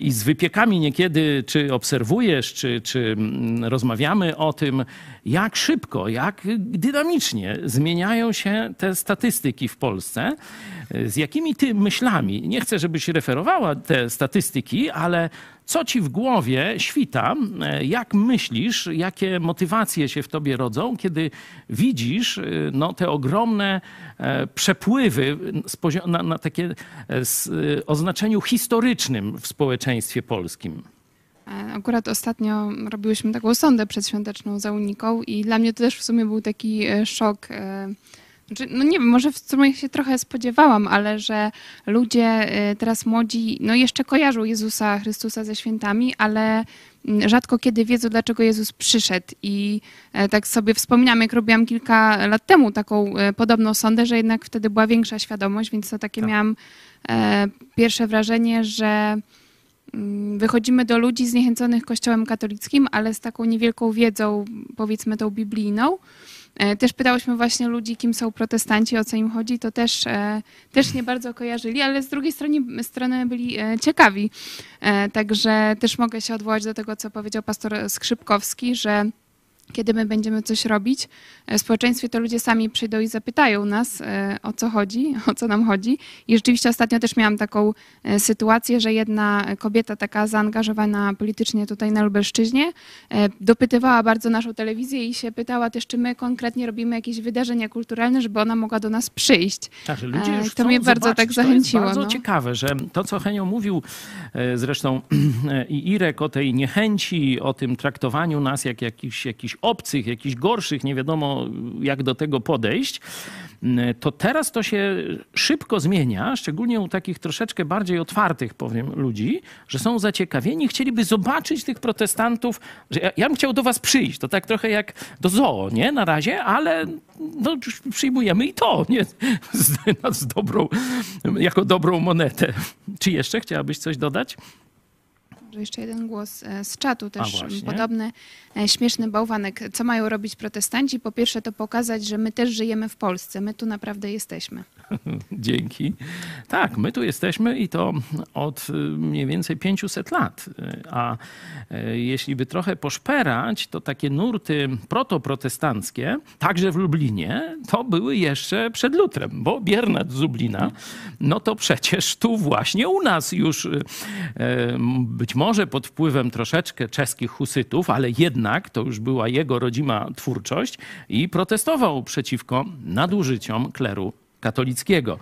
I z wypiekami niekiedy, czy obserwujesz, czy, czy rozmawiamy o tym, jak szybko, jak dynamicznie zmieniają się te statystyki w Polsce, z jakimi ty myślami, nie chcę, żebyś referowała te statystyki, ale co ci w głowie świta, jak myślisz, jakie motywacje się w tobie rodzą, kiedy widzisz no, te ogromne przepływy na, na takie o znaczeniu historycznym w społeczeństwie polskim? E, akurat ostatnio robiłyśmy taką sondę przedświąteczną za Uniką i dla mnie to też w sumie był taki e, szok. E, znaczy, no nie wiem, może w sumie się trochę spodziewałam, ale że ludzie teraz młodzi, no jeszcze kojarzą Jezusa Chrystusa ze świętami, ale mm, rzadko kiedy wiedzą, dlaczego Jezus przyszedł. I tak sobie wspominam, jak robiłam kilka lat temu taką podobną sondę, że jednak wtedy była większa świadomość, więc to takie tak. miałam pierwsze wrażenie, że wychodzimy do ludzi zniechęconych Kościołem katolickim, ale z taką niewielką wiedzą, powiedzmy tą biblijną. E, też pytałyśmy właśnie ludzi, kim są protestanci, o co im chodzi, to też, e, też nie bardzo kojarzyli, ale z drugiej strony, strony byli e, ciekawi. Także też mogę się odwołać do tego, co powiedział pastor Skrzypkowski, że kiedy my będziemy coś robić w społeczeństwie, to ludzie sami przyjdą i zapytają nas, e, o co chodzi, o co nam chodzi. I rzeczywiście ostatnio też miałam taką e, sytuację, że jedna kobieta taka zaangażowana politycznie tutaj na Lubelszczyźnie e, dopytywała bardzo naszą telewizję i się pytała też, czy my konkretnie robimy jakieś wydarzenia kulturalne, żeby ona mogła do nas przyjść. Tak, że ludzie już to mnie bardzo tak zachęciło. To jest bardzo no. ciekawe, że to, co Henio mówił zresztą i Irek o tej niechęci, o tym traktowaniu nas jak jakiś, jakiś obcych, jakichś gorszych, nie wiadomo jak do tego podejść, to teraz to się szybko zmienia, szczególnie u takich troszeczkę bardziej otwartych, powiem, ludzi, że są zaciekawieni, chcieliby zobaczyć tych protestantów, ja, ja bym chciał do was przyjść, to tak trochę jak do zoo, nie, na razie, ale no, przyjmujemy i to, nie, z, z dobrą, jako dobrą monetę. Czy jeszcze chciałabyś coś dodać? Może jeszcze jeden głos e, z czatu też podobny. E, śmieszny bałwanek. Co mają robić protestanci? Po pierwsze to pokazać, że my też żyjemy w Polsce. My tu naprawdę jesteśmy. Dzięki. Tak, my tu jesteśmy i to od y, mniej więcej 500 lat. Y, a y, jeśli by trochę poszperać, to takie nurty protoprotestanckie, także w Lublinie, to były jeszcze przed Lutrem, bo Biernat z Lublina, no to przecież tu właśnie u nas już być może pod wpływem troszeczkę czeskich husytów, ale jednak to już była jego rodzima twórczość i protestował przeciwko nadużyciom kleru katolickiego.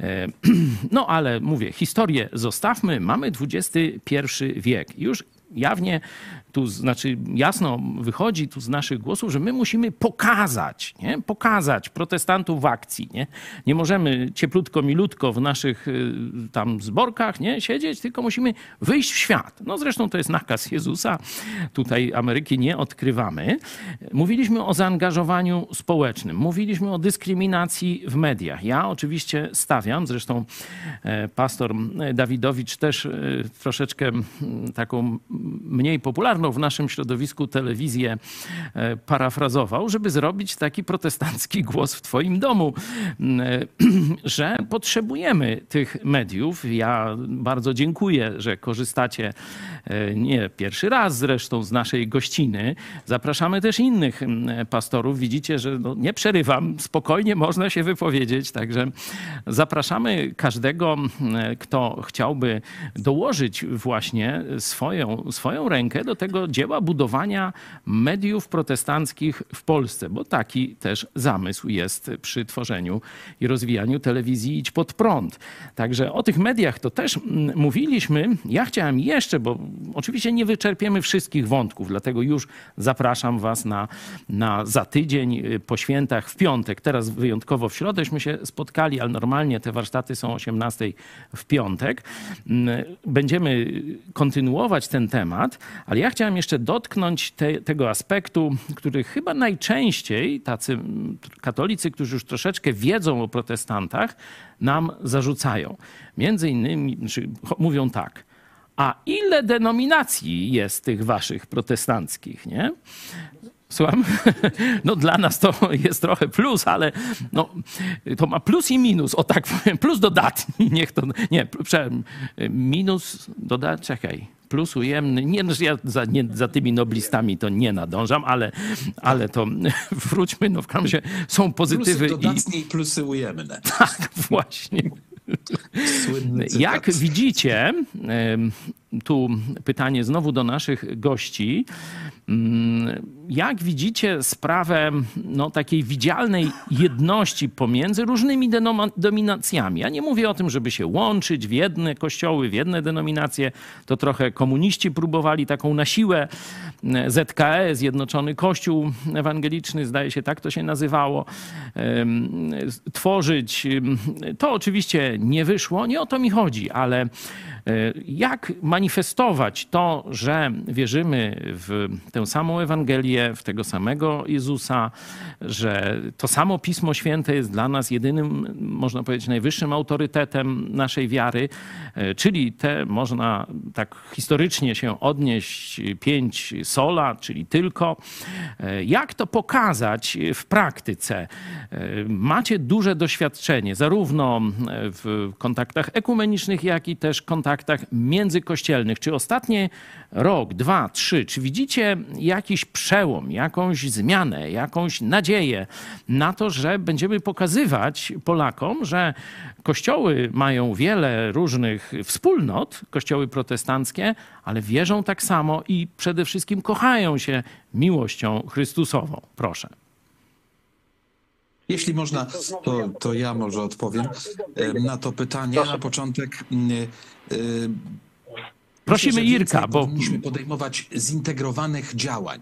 E, no ale mówię, historię zostawmy. Mamy XXI wiek. Już jawnie tu znaczy jasno wychodzi tu z naszych głosów, że my musimy pokazać, nie? pokazać protestantów w akcji. Nie? nie możemy cieplutko, milutko w naszych y, tam zborkach nie? siedzieć, tylko musimy wyjść w świat. No zresztą to jest nakaz Jezusa. Tutaj Ameryki nie odkrywamy. Mówiliśmy o zaangażowaniu społecznym, mówiliśmy o dyskryminacji w mediach. Ja oczywiście stawiam, zresztą e, pastor Dawidowicz też e, troszeczkę taką mniej popularną w naszym środowisku telewizję e, parafrazował, żeby zrobić taki protestancki głos w Twoim domu, e, że potrzebujemy tych mediów. Ja bardzo dziękuję, że korzystacie e, nie pierwszy raz zresztą z naszej gościny. Zapraszamy też innych pastorów. Widzicie, że no nie przerywam, spokojnie można się wypowiedzieć. Także zapraszamy każdego, kto chciałby dołożyć właśnie swoją, swoją rękę do tego, tego dzieła budowania mediów protestanckich w Polsce, bo taki też zamysł jest przy tworzeniu i rozwijaniu telewizji Idź Pod Prąd. Także o tych mediach to też mm, mówiliśmy. Ja chciałem jeszcze, bo oczywiście nie wyczerpiemy wszystkich wątków, dlatego już zapraszam Was na, na za tydzień y, po świętach w piątek. Teraz wyjątkowo w środeśmy się spotkali, ale normalnie te warsztaty są 18 w piątek. Mm, będziemy kontynuować ten temat, ale ja chciałem chciałem jeszcze dotknąć te, tego aspektu, który chyba najczęściej tacy katolicy, którzy już troszeczkę wiedzą o protestantach, nam zarzucają. Między innymi znaczy, mówią tak. A ile denominacji jest tych waszych protestanckich, nie? Słucham? No dla nas to jest trochę plus, ale no, to ma plus i minus, o tak powiem, plus dodatni, niech to, nie, minus dodatni, czekaj, plus ujemny. Nie, no, ja za, nie, za tymi noblistami to nie nadążam, ale, ale to wróćmy, no w każdym razie są pozytywy. Plusy dodatnie i... i plusy ujemne. Tak, właśnie. Jak widzicie, tu pytanie znowu do naszych gości. Mm, jak widzicie sprawę no, takiej widzialnej jedności pomiędzy różnymi denominacjami? Ja nie mówię o tym, żeby się łączyć w jedne kościoły, w jedne denominacje. To trochę komuniści próbowali taką na siłę. ZKE, Zjednoczony Kościół Ewangeliczny, zdaje się tak to się nazywało, tworzyć. To oczywiście nie wyszło, nie o to mi chodzi, ale E, jak manifestować to, że wierzymy w tę samą Ewangelię, w tego samego Jezusa, że to samo Pismo Święte jest dla nas jedynym, można powiedzieć, najwyższym autorytetem naszej wiary, e, czyli te można tak historycznie się odnieść pięć sola, czyli tylko. E, jak to pokazać w praktyce? Macie duże doświadczenie, zarówno w kontaktach ekumenicznych, jak i też kontaktach międzykościelnych. Czy ostatni rok, dwa, trzy, czy widzicie jakiś przełom, jakąś zmianę, jakąś nadzieję na to, że będziemy pokazywać Polakom, że kościoły mają wiele różnych wspólnot, kościoły protestanckie, ale wierzą tak samo i przede wszystkim kochają się miłością Chrystusową. Proszę. Jeśli można, to, to ja może odpowiem na to pytanie. Na początek Y, Prosimy Irka, bo. Powinniśmy podejmować zintegrowanych działań.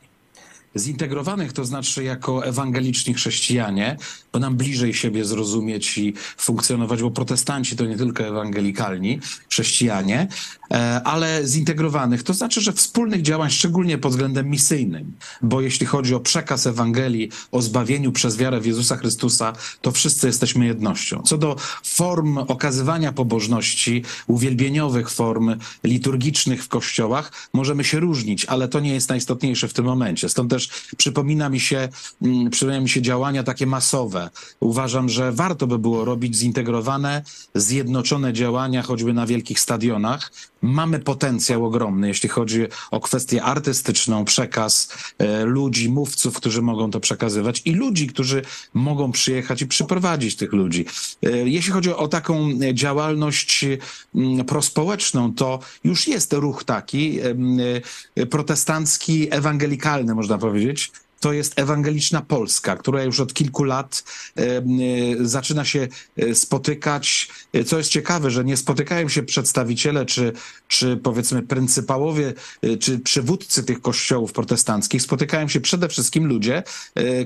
Zintegrowanych to znaczy jako ewangeliczni chrześcijanie, bo nam bliżej siebie zrozumieć i funkcjonować, bo protestanci to nie tylko ewangelikalni chrześcijanie, e, ale zintegrowanych to znaczy, że wspólnych działań, szczególnie pod względem misyjnym, bo jeśli chodzi o przekaz Ewangelii, o zbawieniu przez wiarę w Jezusa Chrystusa, to wszyscy jesteśmy jednością. Co do form okazywania pobożności, uwielbieniowych form liturgicznych w kościołach, możemy się różnić, ale to nie jest najistotniejsze w tym momencie. Stąd też przypomina mi się, mm, przypomina mi się działania takie masowe, Uważam, że warto by było robić zintegrowane, zjednoczone działania, choćby na wielkich stadionach. Mamy potencjał ogromny, jeśli chodzi o kwestię artystyczną, przekaz e, ludzi, mówców, którzy mogą to przekazywać i ludzi, którzy mogą przyjechać i przyprowadzić tych ludzi. E, jeśli chodzi o taką działalność mm, prospołeczną, to już jest ruch taki e, protestancki, ewangelikalny, można powiedzieć, to jest ewangeliczna Polska, która już od kilku lat e, zaczyna się e, spotykać. E, co jest ciekawe, że nie spotykają się przedstawiciele, czy, czy powiedzmy pryncypałowie, czy przywódcy tych kościołów protestanckich. Spotykają się przede wszystkim ludzie,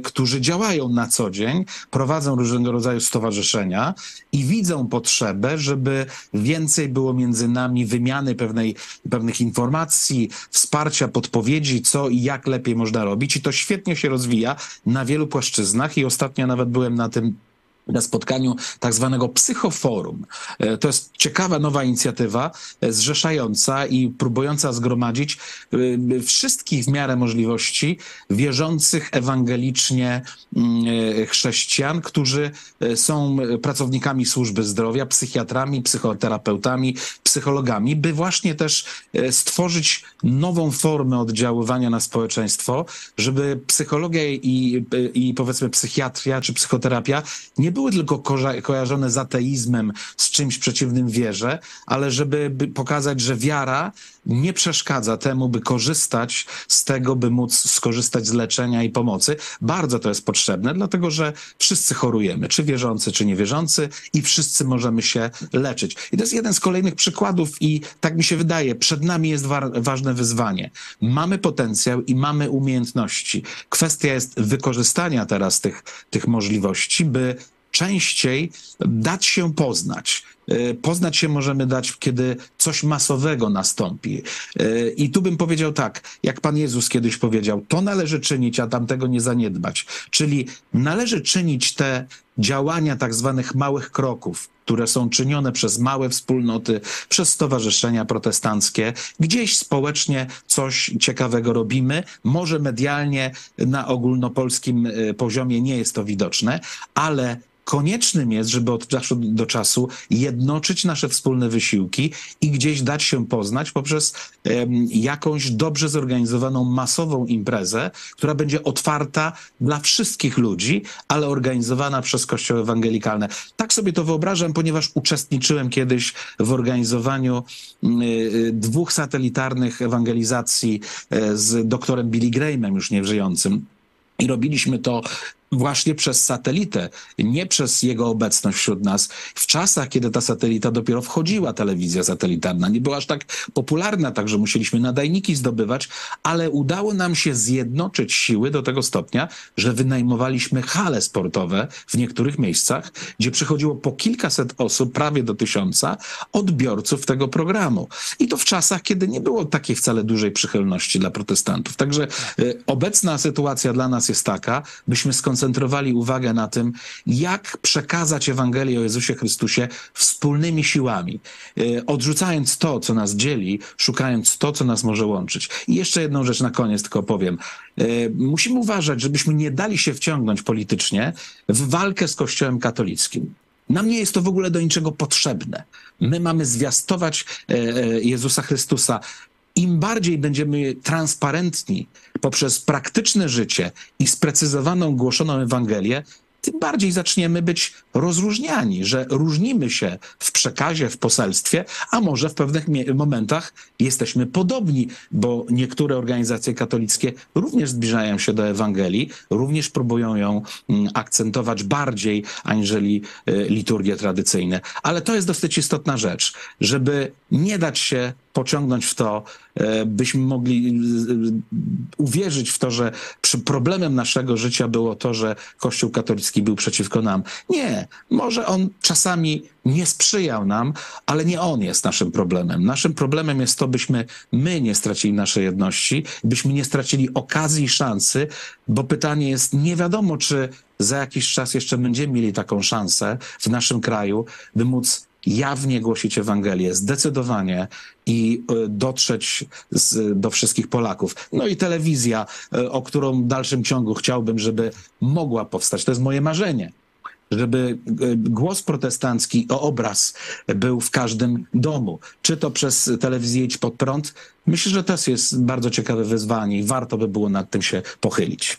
którzy działają na co dzień, prowadzą różnego rodzaju stowarzyszenia i widzą potrzebę, żeby więcej było między nami wymiany pewnej, pewnych informacji, wsparcia, podpowiedzi, co i jak lepiej można robić. I to świetnie świetnie się rozwija na wielu płaszczyznach i ostatnio nawet byłem na tym na spotkaniu tak zwanego psychoforum. E, to jest ciekawa nowa inicjatywa, e, zrzeszająca i próbująca zgromadzić e, wszystkich w miarę możliwości wierzących ewangelicznie mm, chrześcijan, którzy są pracownikami służby zdrowia, psychiatrami, psychoterapeutami, psychologami, by właśnie też stworzyć nową formę oddziaływania na społeczeństwo, żeby psychologia i, i powiedzmy psychiatria czy psychoterapia nie były tylko kojarzone z ateizmem, z czymś przeciwnym wierze, ale żeby pokazać, że wiara nie przeszkadza temu, by korzystać z tego, by móc skorzystać z leczenia i pomocy. Bardzo to jest potrzebne, dlatego że wszyscy chorujemy, czy wierzący, czy niewierzący, i wszyscy możemy się leczyć. I to jest jeden z kolejnych przykładów, i tak mi się wydaje, przed nami jest wa ważne wyzwanie. Mamy potencjał i mamy umiejętności. Kwestia jest wykorzystania teraz tych, tych możliwości, by częściej dać się poznać. E, poznać się możemy dać, kiedy coś masowego nastąpi. E, I tu bym powiedział tak, jak Pan Jezus kiedyś powiedział, to należy czynić, a tamtego nie zaniedbać. Czyli należy czynić te działania tak zwanych małych kroków, które są czynione przez małe wspólnoty, przez stowarzyszenia protestanckie. Gdzieś społecznie coś ciekawego robimy. Może medialnie na ogólnopolskim y, poziomie nie jest to widoczne, ale koniecznym jest, żeby od czasu do czasu jednoczyć nasze wspólne wysiłki i gdzieś dać się poznać poprzez jakąś dobrze zorganizowaną, masową imprezę, która będzie otwarta dla wszystkich ludzi, ale organizowana przez kościoły ewangelikalne. Tak sobie to wyobrażam, ponieważ uczestniczyłem kiedyś w organizowaniu y, dwóch satelitarnych ewangelizacji y, z doktorem Billy Grahamem, już nie żyjącym. I robiliśmy to właśnie przez satelitę, nie przez jego obecność wśród nas. W czasach, kiedy ta satelita dopiero wchodziła, telewizja satelitarna, nie była aż tak popularna, także musieliśmy nadajniki zdobywać, ale udało nam się zjednoczyć siły do tego stopnia, że wynajmowaliśmy hale sportowe w niektórych miejscach, gdzie przychodziło po kilkaset osób, prawie do tysiąca, odbiorców tego programu. I to w czasach, kiedy nie było takiej wcale dużej przychylności dla protestantów. Także y, obecna sytuacja dla nas jest taka, byśmy skoncentrowali skoncentrowali uwagę na tym, jak przekazać Ewangelię o Jezusie Chrystusie wspólnymi siłami, e, odrzucając to, co nas dzieli, szukając to, co nas może łączyć. I jeszcze jedną rzecz na koniec tylko powiem. E, musimy uważać, żebyśmy nie dali się wciągnąć politycznie w walkę z Kościołem katolickim. Nam nie jest to w ogóle do niczego potrzebne. My mamy zwiastować e, Jezusa Chrystusa im bardziej będziemy transparentni poprzez praktyczne życie i sprecyzowaną, głoszoną Ewangelię, tym bardziej zaczniemy być rozróżniani, że różnimy się w przekazie, w poselstwie, a może w pewnych momentach jesteśmy podobni, bo niektóre organizacje katolickie również zbliżają się do Ewangelii, również próbują ją mm, akcentować bardziej aniżeli e, liturgie tradycyjne. Ale to jest dosyć istotna rzecz, żeby nie dać się pociągnąć w to, e, byśmy mogli uwierzyć w to, że problemem naszego życia było to, że Kościół katolicki był przeciwko nam. Nie, może on czasami nie sprzyjał nam, ale nie on jest naszym problemem. Naszym problemem jest to, byśmy my nie stracili naszej jedności, byśmy nie stracili okazji i szansy, bo pytanie jest, nie wiadomo, czy za jakiś czas jeszcze będziemy mieli taką szansę w naszym kraju, by móc jawnie głosić Ewangelię, zdecydowanie i e, dotrzeć z, do wszystkich Polaków. No i telewizja, e, o którą w dalszym ciągu chciałbym, żeby mogła powstać. To jest moje marzenie żeby e, głos protestancki o obraz był w każdym domu. Czy to przez telewizję Idź Pod Prąd? Myślę, że to jest bardzo ciekawe wyzwanie i warto by było nad tym się pochylić.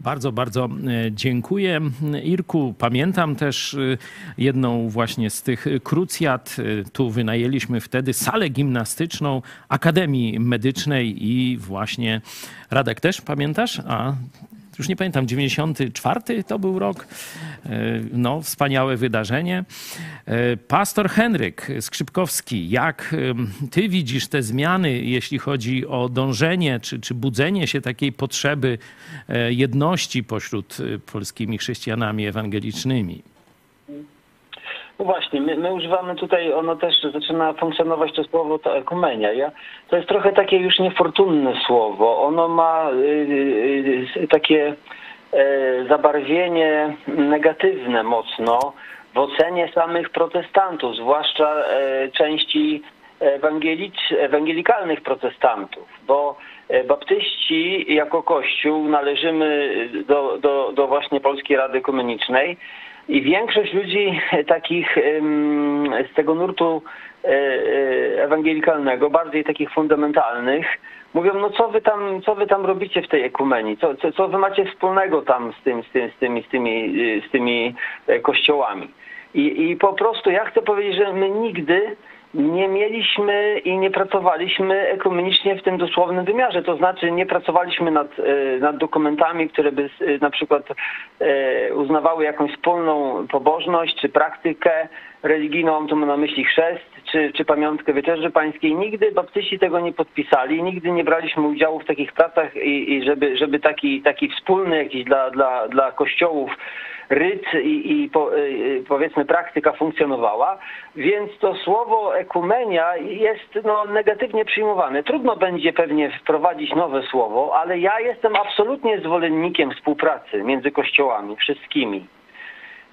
Bardzo, bardzo e, dziękuję. Irku, pamiętam też e, jedną właśnie z tych krucjat. Tu wynajęliśmy wtedy salę gimnastyczną Akademii Medycznej i właśnie Radek też pamiętasz? A już nie pamiętam, 94 to był rok. E, no, wspaniałe wydarzenie. E, pastor Henryk Skrzypkowski, jak ty widzisz te zmiany, jeśli chodzi o dążenie czy, czy budzenie się takiej potrzeby e, jedności pośród polskimi chrześcijanami ewangelicznymi? No właśnie, my, my, używamy tutaj, ono też zaczyna funkcjonować to słowo to ekumenia. Ja, to jest trochę takie już niefortunne słowo. Ono ma y, y, y, takie y, zabarwienie negatywne mocno w ocenie samych protestantów, zwłaszcza y, części ewangelikalnych protestantów, bo y, baptyści jako kościół należymy do, do, do właśnie Polskiej Rady Ekumenicznej i większość ludzi takich z tego nurtu e, e, ewangelikalnego, bardziej takich fundamentalnych, mówią, no co wy tam, co wy tam robicie w tej ekumenii? Co, co, co wy macie wspólnego tam z, tym, z, tym, z, tymi, z, tymi, z tymi e, kościołami? I, I po prostu ja chcę powiedzieć, że my nigdy nie mieliśmy i nie pracowaliśmy ekumenicznie w tym dosłownym wymiarze. To znaczy nie pracowaliśmy nad, e, nad dokumentami, które by e, na przykład e, uznawały jakąś wspólną pobożność czy praktykę religijną, mam tu na myśli chrzest czy, czy pamiątkę Wieczerzy Pańskiej. Nigdy baptyści tego nie podpisali, nigdy nie braliśmy udziału w takich pracach i, i żeby, żeby taki, taki wspólny jakiś dla, dla, dla kościołów ryt i, i po, y, y, powiedzmy praktyka funkcjonowała, więc to słowo ekumenia jest no, negatywnie przyjmowane. Trudno będzie pewnie wprowadzić nowe słowo, ale ja jestem absolutnie zwolennikiem współpracy między kościołami, wszystkimi.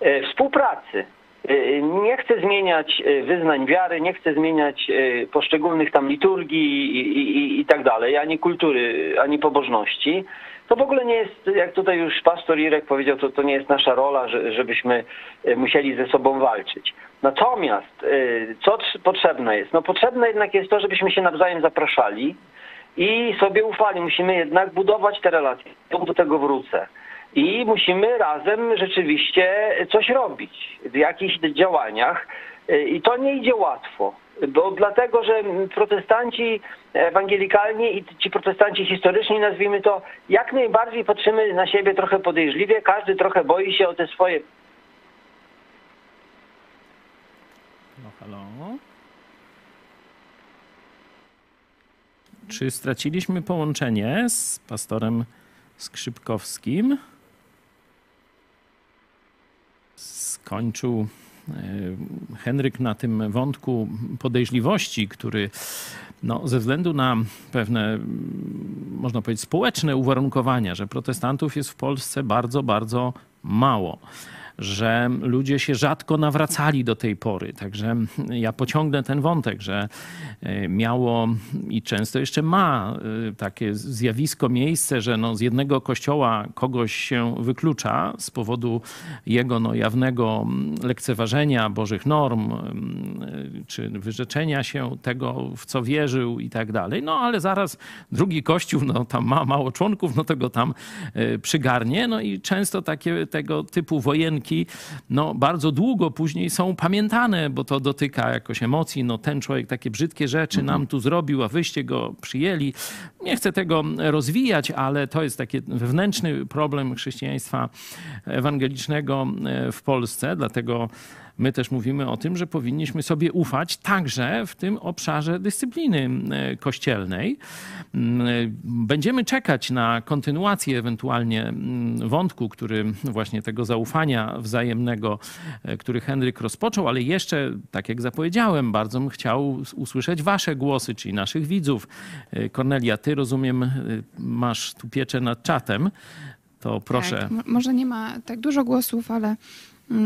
E, współpracy, Y, Nie chcę zmieniać y, wyznań wiary, nie chcę zmieniać poszczególnych tam liturgii i, i, i tak dalej, ani kultury, ani pobożności. To w ogóle nie jest, jak tutaj już pastor Irek powiedział, to, to nie jest nasza rola, że, żebyśmy y, musieli ze sobą walczyć. Natomiast y, co tr- potrzebne jest? No potrzebne jednak jest to, żebyśmy się nawzajem zapraszali i sobie ufali. Musimy jednak budować te relacje. Do tego wrócę. I musimy razem rzeczywiście coś robić w jakichś działaniach. I to nie idzie łatwo, bo dlatego, że protestanci ewangelikalni i ci protestanci historyczni, nazwijmy to, jak najbardziej patrzymy na siebie trochę podejrzliwie, każdy trochę boi się o te swoje Halo, halo. Czy straciliśmy połączenie z pastorem Skrzypkowskim? Skończył e, Henryk na tym wątku podejrzliwości, który no, ze względu na pewne, mm, można powiedzieć, społeczne uwarunkowania, że protestantów jest w Polsce bardzo, bardzo mało że ludzie się rzadko nawracali do tej pory. Także ja pociągnę ten wątek, że e, miało i często jeszcze ma e, takie zjawisko, miejsce, że no z jednego kościoła kogoś się wyklucza z powodu jego no jawnego lekceważenia Bożych norm, e, czy wyrzeczenia się tego, w co wierzył i tak dalej. No ale zaraz drugi kościół, no tam ma mało członków, no to go tam przygarnie. No i często takie tego typu wojenki no bardzo długo później są pamiętane, bo to dotyka jakoś emocji. No ten człowiek takie brzydkie rzeczy nam tu zrobił, a wyście go przyjęli. Nie chcę tego rozwijać, ale to jest taki wewnętrzny problem chrześcijaństwa ewangelicznego e, w Polsce, dlatego my też mówimy o tym, że powinniśmy sobie ufać także w tym obszarze dyscypliny e, kościelnej. E, Będziemy czekać na kontynuację ewentualnie wątku, który właśnie tego zaufania wzajemnego, e, który Henryk rozpoczął, ale jeszcze, tak jak zapowiedziałem, bardzo bym chciał usłyszeć wasze głosy, czyli naszych widzów. Kornelia, ty rozumiem, masz tu pieczę nad czatem, to proszę. Tak, mo- może nie ma tak dużo głosów, ale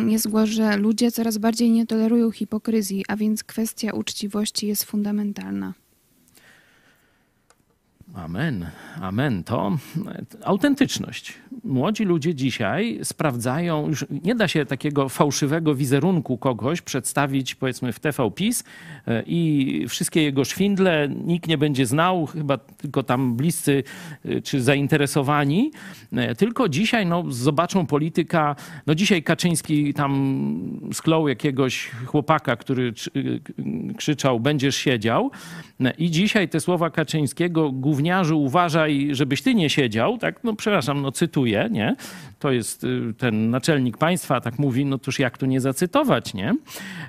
jest głos, że ludzie coraz bardziej nie tolerują hipokryzji, a więc kwestia uczciwości jest fundamentalna. Amen, amen. To autentyczność. Młodzi ludzie dzisiaj sprawdzają, już nie da się takiego fałszywego wizerunku kogoś przedstawić powiedzmy w TV PiS e, i wszystkie jego szwindle nikt nie będzie znał, chyba tylko tam bliscy e, czy zainteresowani. E, Tylko dzisiaj no, zobaczą polityka, no dzisiaj Kaczyński tam sklął jakiegoś chłopaka, który krzyczał będziesz siedział i dzisiaj te słowa Kaczyńskiego gówniarzu uważaj, żebyś ty nie siedział, tak, no przepraszam, no cytuję, nie? To jest y, ten naczelnik państwa, tak mówi, no toż jak tu nie zacytować, nie?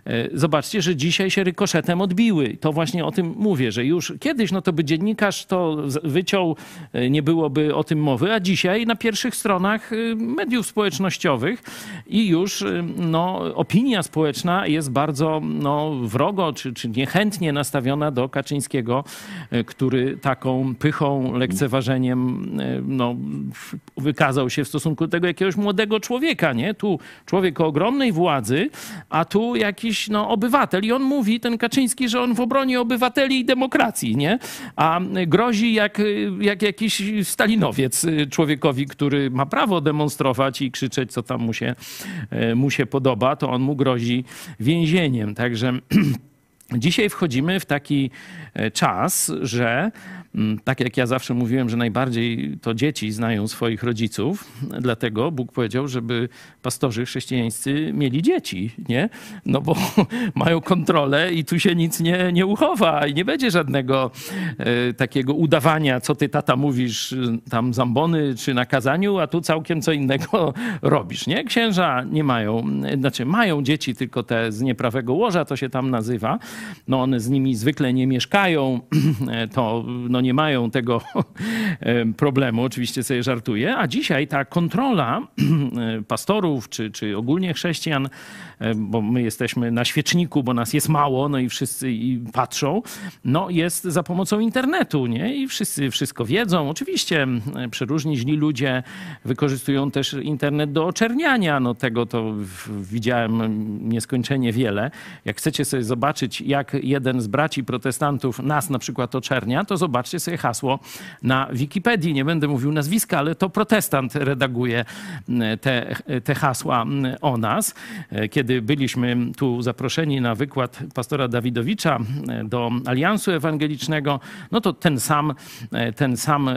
E, Zobaczcie, że dzisiaj się rykoszetem odbiły. To właśnie o tym mówię, że już kiedyś, no to by dziennikarz to wyciął, e, nie byłoby o tym mowy, a dzisiaj na pierwszych stronach y, mediów społecznościowych i już y, no, opinia społeczna jest bardzo no, wrogo czy, czy niechętnie nastawiona do Kaczyńskiego, e, który taką pychą, lekceważeniem e, no, wykazał się w stosunku do tego jakiegoś młodego człowieka, nie? Tu człowiek o ogromnej władzy, a tu jakiś no, obywatel. I on mówi, ten Kaczyński, że on w obronie obywateli i demokracji, nie? A grozi jak, jak jakiś stalinowiec y, człowiekowi, który ma prawo demonstrować i krzyczeć, co tam mu się, e, mu się podoba, to on mu grozi więzieniem. Także Dzisiaj wchodzimy w taki e, czas, że tak jak ja zawsze mówiłem, że najbardziej to dzieci znają swoich rodziców, dlatego Bóg powiedział, żeby pastorzy chrześcijańscy mieli dzieci, nie? No bo mają kontrolę i tu się nic nie, nie uchowa i nie będzie żadnego e, takiego udawania, co ty tata mówisz y, tam zambony czy na kazaniu, a tu całkiem co innego robisz, nie? Księża nie mają, znaczy mają dzieci, tylko te z nieprawego łoża, to się tam nazywa, no one z nimi zwykle nie mieszkają, to no nie mają tego problemu, oczywiście sobie żartuję, a dzisiaj ta kontrola pastorów czy, czy ogólnie chrześcijan, bo my jesteśmy na świeczniku, bo nas jest mało, no i wszyscy i patrzą, no jest za pomocą internetu, nie? I wszyscy wszystko wiedzą. Oczywiście przeróżni źli ludzie wykorzystują też internet do oczerniania, no tego to widziałem nieskończenie wiele. Jak chcecie sobie zobaczyć, jak jeden z braci protestantów nas na przykład oczernia, to zobaczcie sobie hasło na Wikipedii. Nie będę mówił nazwiska, ale to protestant redaguje te, te hasła o nas. Kiedy byliśmy tu zaproszeni na wykład pastora Dawidowicza do Aliansu Ewangelicznego, no to ten sam, ten sam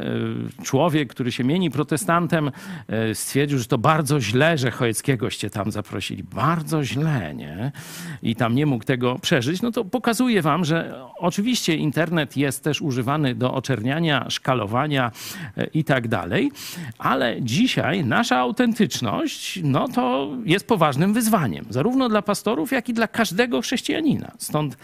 człowiek, który się mieni protestantem, stwierdził, że to bardzo źle, że Chojeckiegoście tam zaprosili. Bardzo źle, nie? I tam nie mógł tego przeżyć. No to pokazuje wam, że oczywiście internet jest też używany do oczerniania, szkalowania e, i tak dalej, ale dzisiaj nasza autentyczność, no to jest poważnym wyzwaniem, zarówno dla pastorów, jak i dla każdego chrześcijanina. Stąd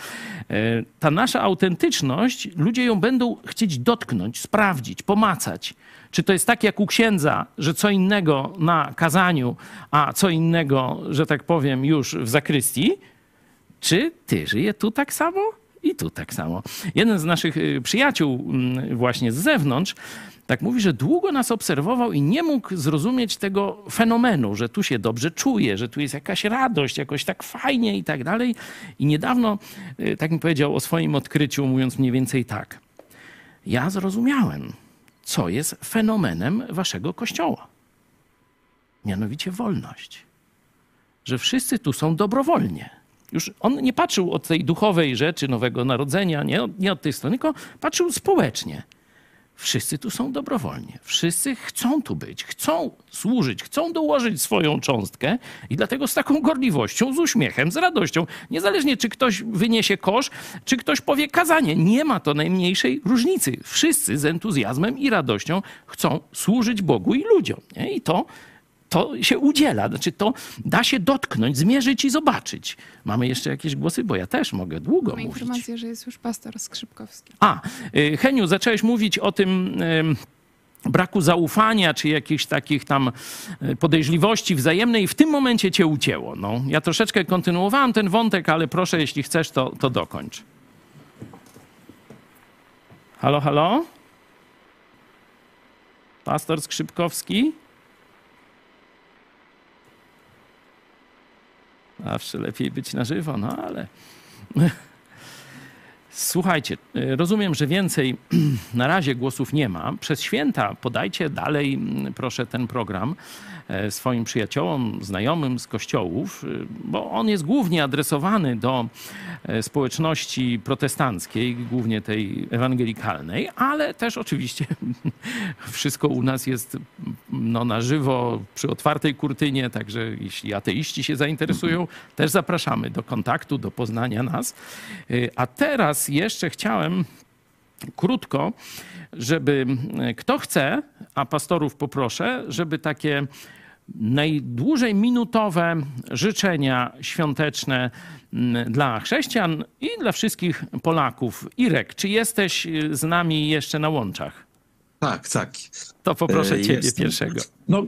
e, ta nasza autentyczność, ludzie ją będą chcieć dotknąć, sprawdzić, pomacać. Czy to jest tak jak u księdza, że co innego na kazaniu, a co innego, że tak powiem, już w zakrystii? Czy ty żyje tu tak samo? I tu tak samo. Jeden z naszych y, przyjaciół, mm, właśnie z zewnątrz, tak mówi, że długo nas obserwował i nie mógł zrozumieć tego fenomenu, że tu się dobrze czuje, że tu jest jakaś radość, jakoś tak fajnie i tak dalej. I niedawno y, tak mi powiedział o swoim odkryciu, mówiąc mniej więcej tak. Ja zrozumiałem, co jest fenomenem waszego kościoła. Mianowicie wolność. Że wszyscy tu są dobrowolnie. Już on nie patrzył od tej duchowej rzeczy Nowego Narodzenia, nie, nie od tej strony, tylko patrzył społecznie. Wszyscy tu są dobrowolnie. Wszyscy chcą tu być, chcą służyć, chcą dołożyć swoją cząstkę i dlatego z taką gorliwością, z uśmiechem, z radością, niezależnie czy ktoś wyniesie kosz, czy ktoś powie kazanie, nie ma to najmniejszej różnicy. Wszyscy z entuzjazmem i radością chcą służyć Bogu i ludziom. Nie? I to to się udziela. Znaczy to da się dotknąć, zmierzyć i zobaczyć. Mamy jeszcze jakieś głosy, bo ja też mogę długo Mam mówić. informację, że jest już pastor Skrzypkowski. A, y, Heniu, zacząłeś mówić o tym braku zaufania, czy jakichś takich tam y, podejrzliwości wzajemnej. W tym momencie cię ucięło. No, ja troszeczkę kontynuowałem ten wątek, ale proszę, jeśli chcesz, to, to dokończ. Halo, halo? Pastor Skrzypkowski? Zawsze lepiej być na żywo, no ale. Słuchajcie, rozumiem, że więcej na razie głosów nie ma. Przez święta podajcie dalej, proszę, ten program swoim przyjaciołom, znajomym z kościołów, e, bo on jest głównie adresowany do e, społeczności protestanckiej, głównie tej ewangelikalnej, ale też oczywiście wszystko u nas jest no, na żywo, przy otwartej kurtynie, także jeśli ateiści się zainteresują, też zapraszamy do kontaktu, do poznania nas. A teraz jeszcze chciałem krótko, żeby kto chce, a pastorów poproszę, żeby takie najdłużej minutowe życzenia świąteczne mm, dla chrześcijan i dla wszystkich Polaków. Irek, czy jesteś z nami jeszcze na łączach? Tak, tak. To poproszę e, ciebie Jestem. pierwszego. No,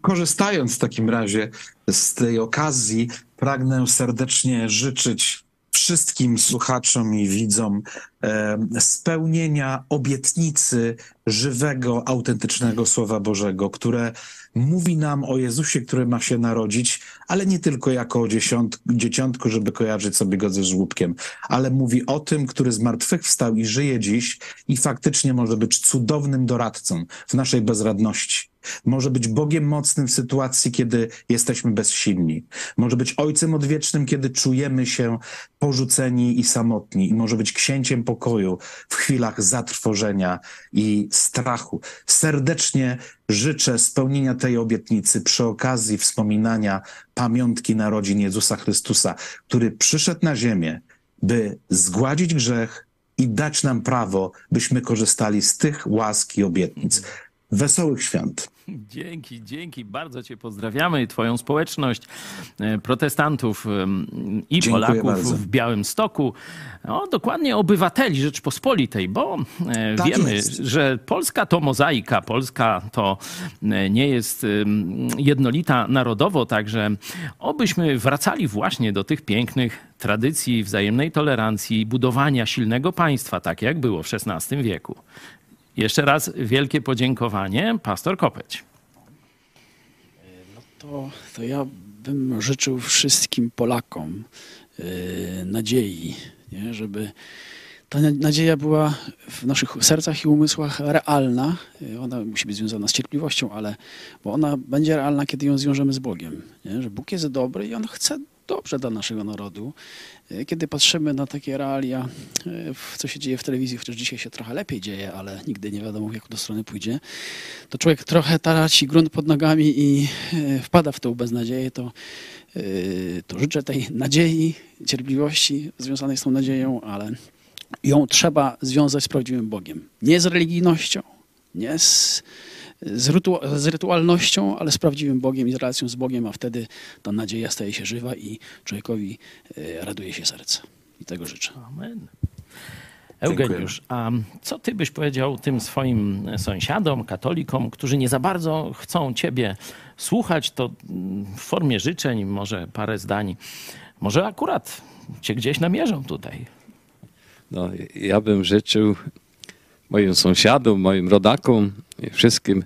korzystając w takim razie z tej okazji, pragnę serdecznie życzyć wszystkim słuchaczom i widzom e, spełnienia obietnicy żywego, autentycznego Słowa Bożego, które mówi nam o Jezusie, który ma się narodzić, ale nie tylko jako o dzieciątku, żeby kojarzyć sobie go ze żłóbkiem, ale mówi o tym, który z martwych wstał i żyje dziś i faktycznie może być cudownym doradcą w naszej bezradności. Może być Bogiem mocnym w sytuacji, kiedy jesteśmy bezsilni. Może być Ojcem odwiecznym, kiedy czujemy się porzuceni i samotni. I może być księciem pokoju w chwilach zatrwożenia i strachu. Serdecznie życzę spełnienia tej obietnicy przy okazji wspominania pamiątki narodzin Jezusa Chrystusa, który przyszedł na ziemię, by zgładzić grzech i dać nam prawo, byśmy korzystali z tych łask i obietnic. Wesołych świąt. Dzięki, dzięki. Bardzo Cię pozdrawiamy i Twoją społeczność e, protestantów i Dziękuję Polaków bardzo. w Białym Stoku. O, dokładnie obywateli Rzeczpospolitej, bo e, tak wiemy, jest. że Polska to mozaika, Polska to e, nie jest jednolita narodowo, także obyśmy wracali właśnie do tych pięknych tradycji wzajemnej tolerancji, budowania silnego państwa, tak jak było w XVI wieku. Jeszcze raz wielkie podziękowanie, pastor Kopeć. No to, to ja bym życzył wszystkim Polakom yy, nadziei, nie? żeby ta nadzieja była w naszych sercach i umysłach realna. E, ona musi być związana z cierpliwością, ale bo ona będzie realna, kiedy ją zwiążemy z Bogiem. Nie? Że Bóg jest dobry i On chce dobrze dla naszego narodu. E, kiedy patrzymy na takie realia, e, co się dzieje w telewizji, chociaż dzisiaj się trochę lepiej dzieje, ale nigdy nie wiadomo, jak do strony pójdzie, to człowiek trochę traci grunt pod nogami i e, wpada w tą beznadzieję, to, to życzę tej nadziei, cierpliwości związanej z tą nadzieją, ale ją trzeba związać z prawdziwym Bogiem. Nie z religijnością, nie z z, rytu, z rytualnością, ale z prawdziwym Bogiem i z relacją z Bogiem, a wtedy ta nadzieja staje się żywa i człowiekowi e, raduje się serce. I tego życzę. Amen. Eugeniusz, a co ty byś powiedział tym swoim sąsiadom, katolikom, którzy nie za bardzo chcą ciebie słuchać, to w formie życzeń, może parę zdań, może akurat cię gdzieś namierzą tutaj? No, ja bym życzył moim sąsiadom, moim rodakom i wszystkim,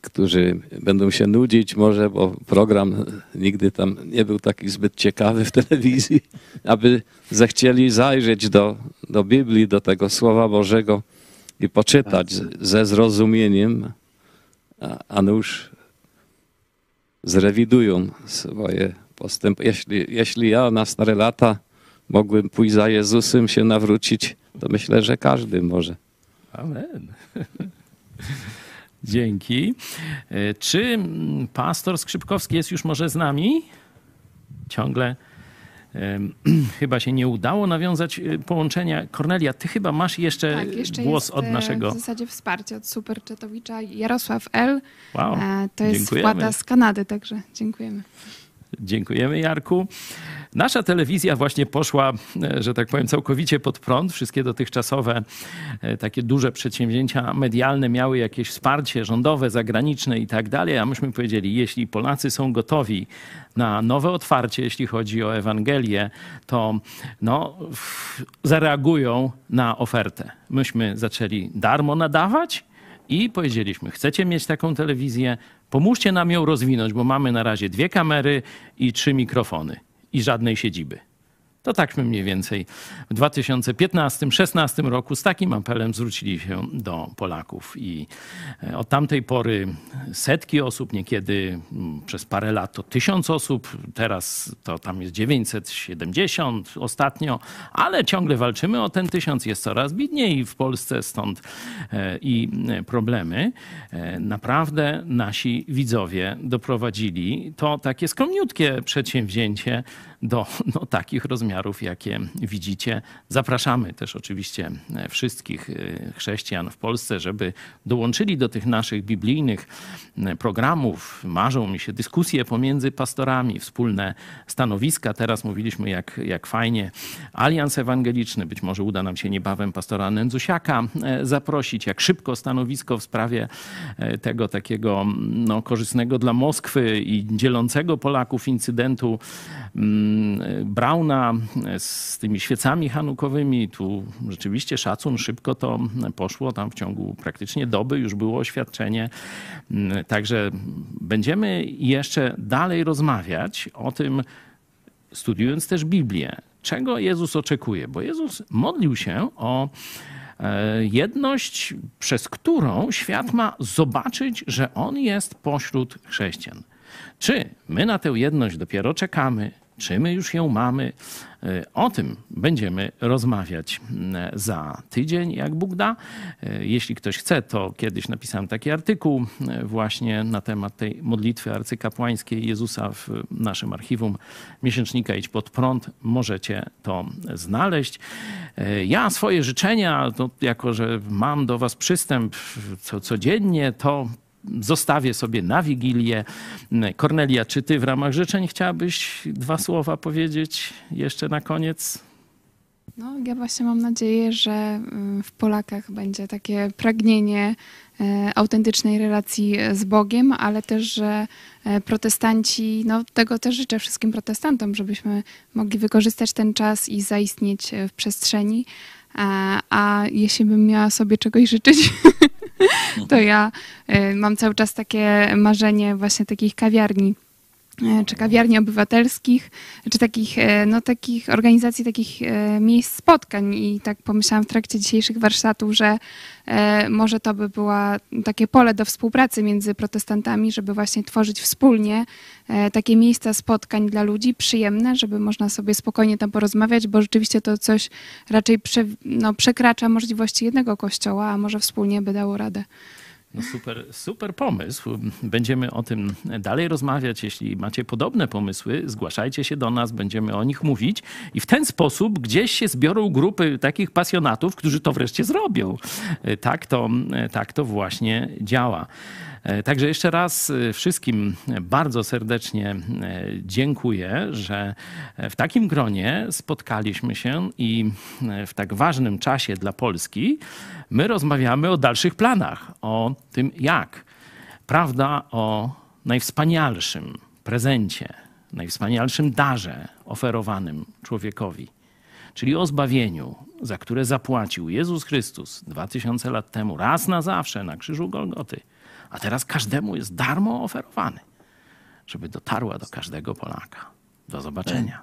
którzy będą się nudzić może, bo program nigdy tam nie był taki zbyt ciekawy w telewizji, aby zechcieli zajrzeć do, do Biblii, do tego Słowa Bożego i poczytać ze zrozumieniem, a, a nuż zrewidują swoje postępy. Jeśli, jeśli ja na stare lata mogłem pójść za Jezusem, się nawrócić, to myślę, że każdy może. Amen. Dzięki. E, czy pastor Skrzypkowski jest już może z nami? Ciągle chyba się nie udało nawiązać e, połączenia. Kornelia, ty chyba masz jeszcze, tak, jeszcze głos od e, naszego. W zasadzie wsparcie od superczetowicza Jarosław L. Wow, to jest dziękujemy. wpłata z Kanady, także dziękujemy. Dziękujemy, Jarku. Nasza telewizja właśnie poszła, e, że tak powiem, całkowicie pod prąd. Wszystkie dotychczasowe e, takie duże przedsięwzięcia medialne miały jakieś wsparcie rządowe, zagraniczne i tak dalej, a myśmy powiedzieli, jeśli Polacy są gotowi na nowe otwarcie, jeśli chodzi o Ewangelię, to no, zareagują na ofertę. Myśmy zaczęli darmo nadawać i powiedzieliśmy, chcecie mieć taką telewizję, pomóżcie nam ją rozwinąć, bo mamy na razie dwie kamery i trzy mikrofony i żadnej siedziby. To takśmy mniej więcej w 2015-16 roku z takim apelem zwrócili się do Polaków i e, od tamtej pory setki osób, niekiedy mm, przez parę lat to tysiąc osób, teraz to tam jest 970 ostatnio, ale ciągle walczymy o ten tysiąc, jest coraz biedniej w Polsce, stąd e, i e, problemy. Naprawdę nasi widzowie doprowadzili to takie skromniutkie przedsięwzięcie do no, takich rozmiarów, jakie widzicie. Zapraszamy też oczywiście wszystkich e, chrześcijan w Polsce, żeby dołączyli do tych naszych biblijnych e, programów. Marzą mi się dyskusje pomiędzy pastorami, wspólne stanowiska. Teraz mówiliśmy, jak, jak fajnie Alians Ewangeliczny, być może uda nam się niebawem pastora Nędzusiaka e, zaprosić, jak szybko stanowisko w sprawie tego takiego no, korzystnego dla Moskwy i dzielącego Polaków incydentu mm, Brauna z tymi świecami hanukowymi. Tu rzeczywiście szacun, szybko to poszło. Tam w ciągu praktycznie doby już było oświadczenie. Także będziemy jeszcze dalej rozmawiać o tym, studiując też Biblię. Czego Jezus oczekuje? Bo Jezus modlił się o e, jedność, przez którą świat ma zobaczyć, że On jest pośród chrześcijan. Czy my na tę jedność dopiero czekamy, czy my już ją mamy? E, o tym będziemy rozmawiać za tydzień, jak Bóg da. E, jeśli ktoś chce, to kiedyś napisałem taki artykuł e, właśnie na temat tej modlitwy arcykapłańskiej Jezusa w naszym archiwum miesięcznika Idź pod prąd. Możecie to znaleźć. Ja swoje życzenia, to jako że mam do Was przystęp co, codziennie, to zostawię sobie na Wigilię. Kornelia, czy ty w ramach życzeń chciałabyś dwa słowa powiedzieć jeszcze na koniec? No, ja właśnie mam nadzieję, że y, w Polakach będzie takie pragnienie e, autentycznej relacji z Bogiem, ale też, że protestanci, no tego też życzę wszystkim protestantom, żebyśmy mogli wykorzystać ten czas i zaistnieć w przestrzeni. A, a jeśli bym miała sobie czegoś życzyć, to ja mam cały czas takie marzenie właśnie takich kawiarni czy kawiarni obywatelskich, czy takich, e, no, takich organizacji, takich e, miejsc spotkań. I tak pomyślałam w trakcie dzisiejszych warsztatów, że może to by było takie pole do współpracy między protestantami, żeby właśnie tworzyć wspólnie takie miejsca spotkań dla ludzi przyjemne, żeby można sobie spokojnie tam porozmawiać, bo rzeczywiście to coś raczej prze, no, przekracza możliwości jednego kościoła, a może wspólnie by dało radę. No super, super pomysł. Będziemy o tym dalej rozmawiać. Jeśli macie podobne pomysły, zgłaszajcie się do nas, będziemy o nich mówić i w ten sposób gdzieś się zbiorą grupy takich pasjonatów, którzy to wreszcie zrobią. Tak to, tak to właśnie działa. E, także jeszcze raz e, wszystkim bardzo serdecznie e, dziękuję, że w takim gronie spotkaliśmy się i w tak ważnym czasie dla Polski my rozmawiamy o dalszych planach, o tym jak. Prawda o najwspanialszym prezencie, najwspanialszym darze oferowanym człowiekowi, czyli o zbawieniu, za które zapłacił Jezus Chrystus 2000 lat temu, raz na zawsze na krzyżu Golgoty a teraz każdemu jest darmo oferowany, żeby dotarła do każdego Polaka. Do zobaczenia.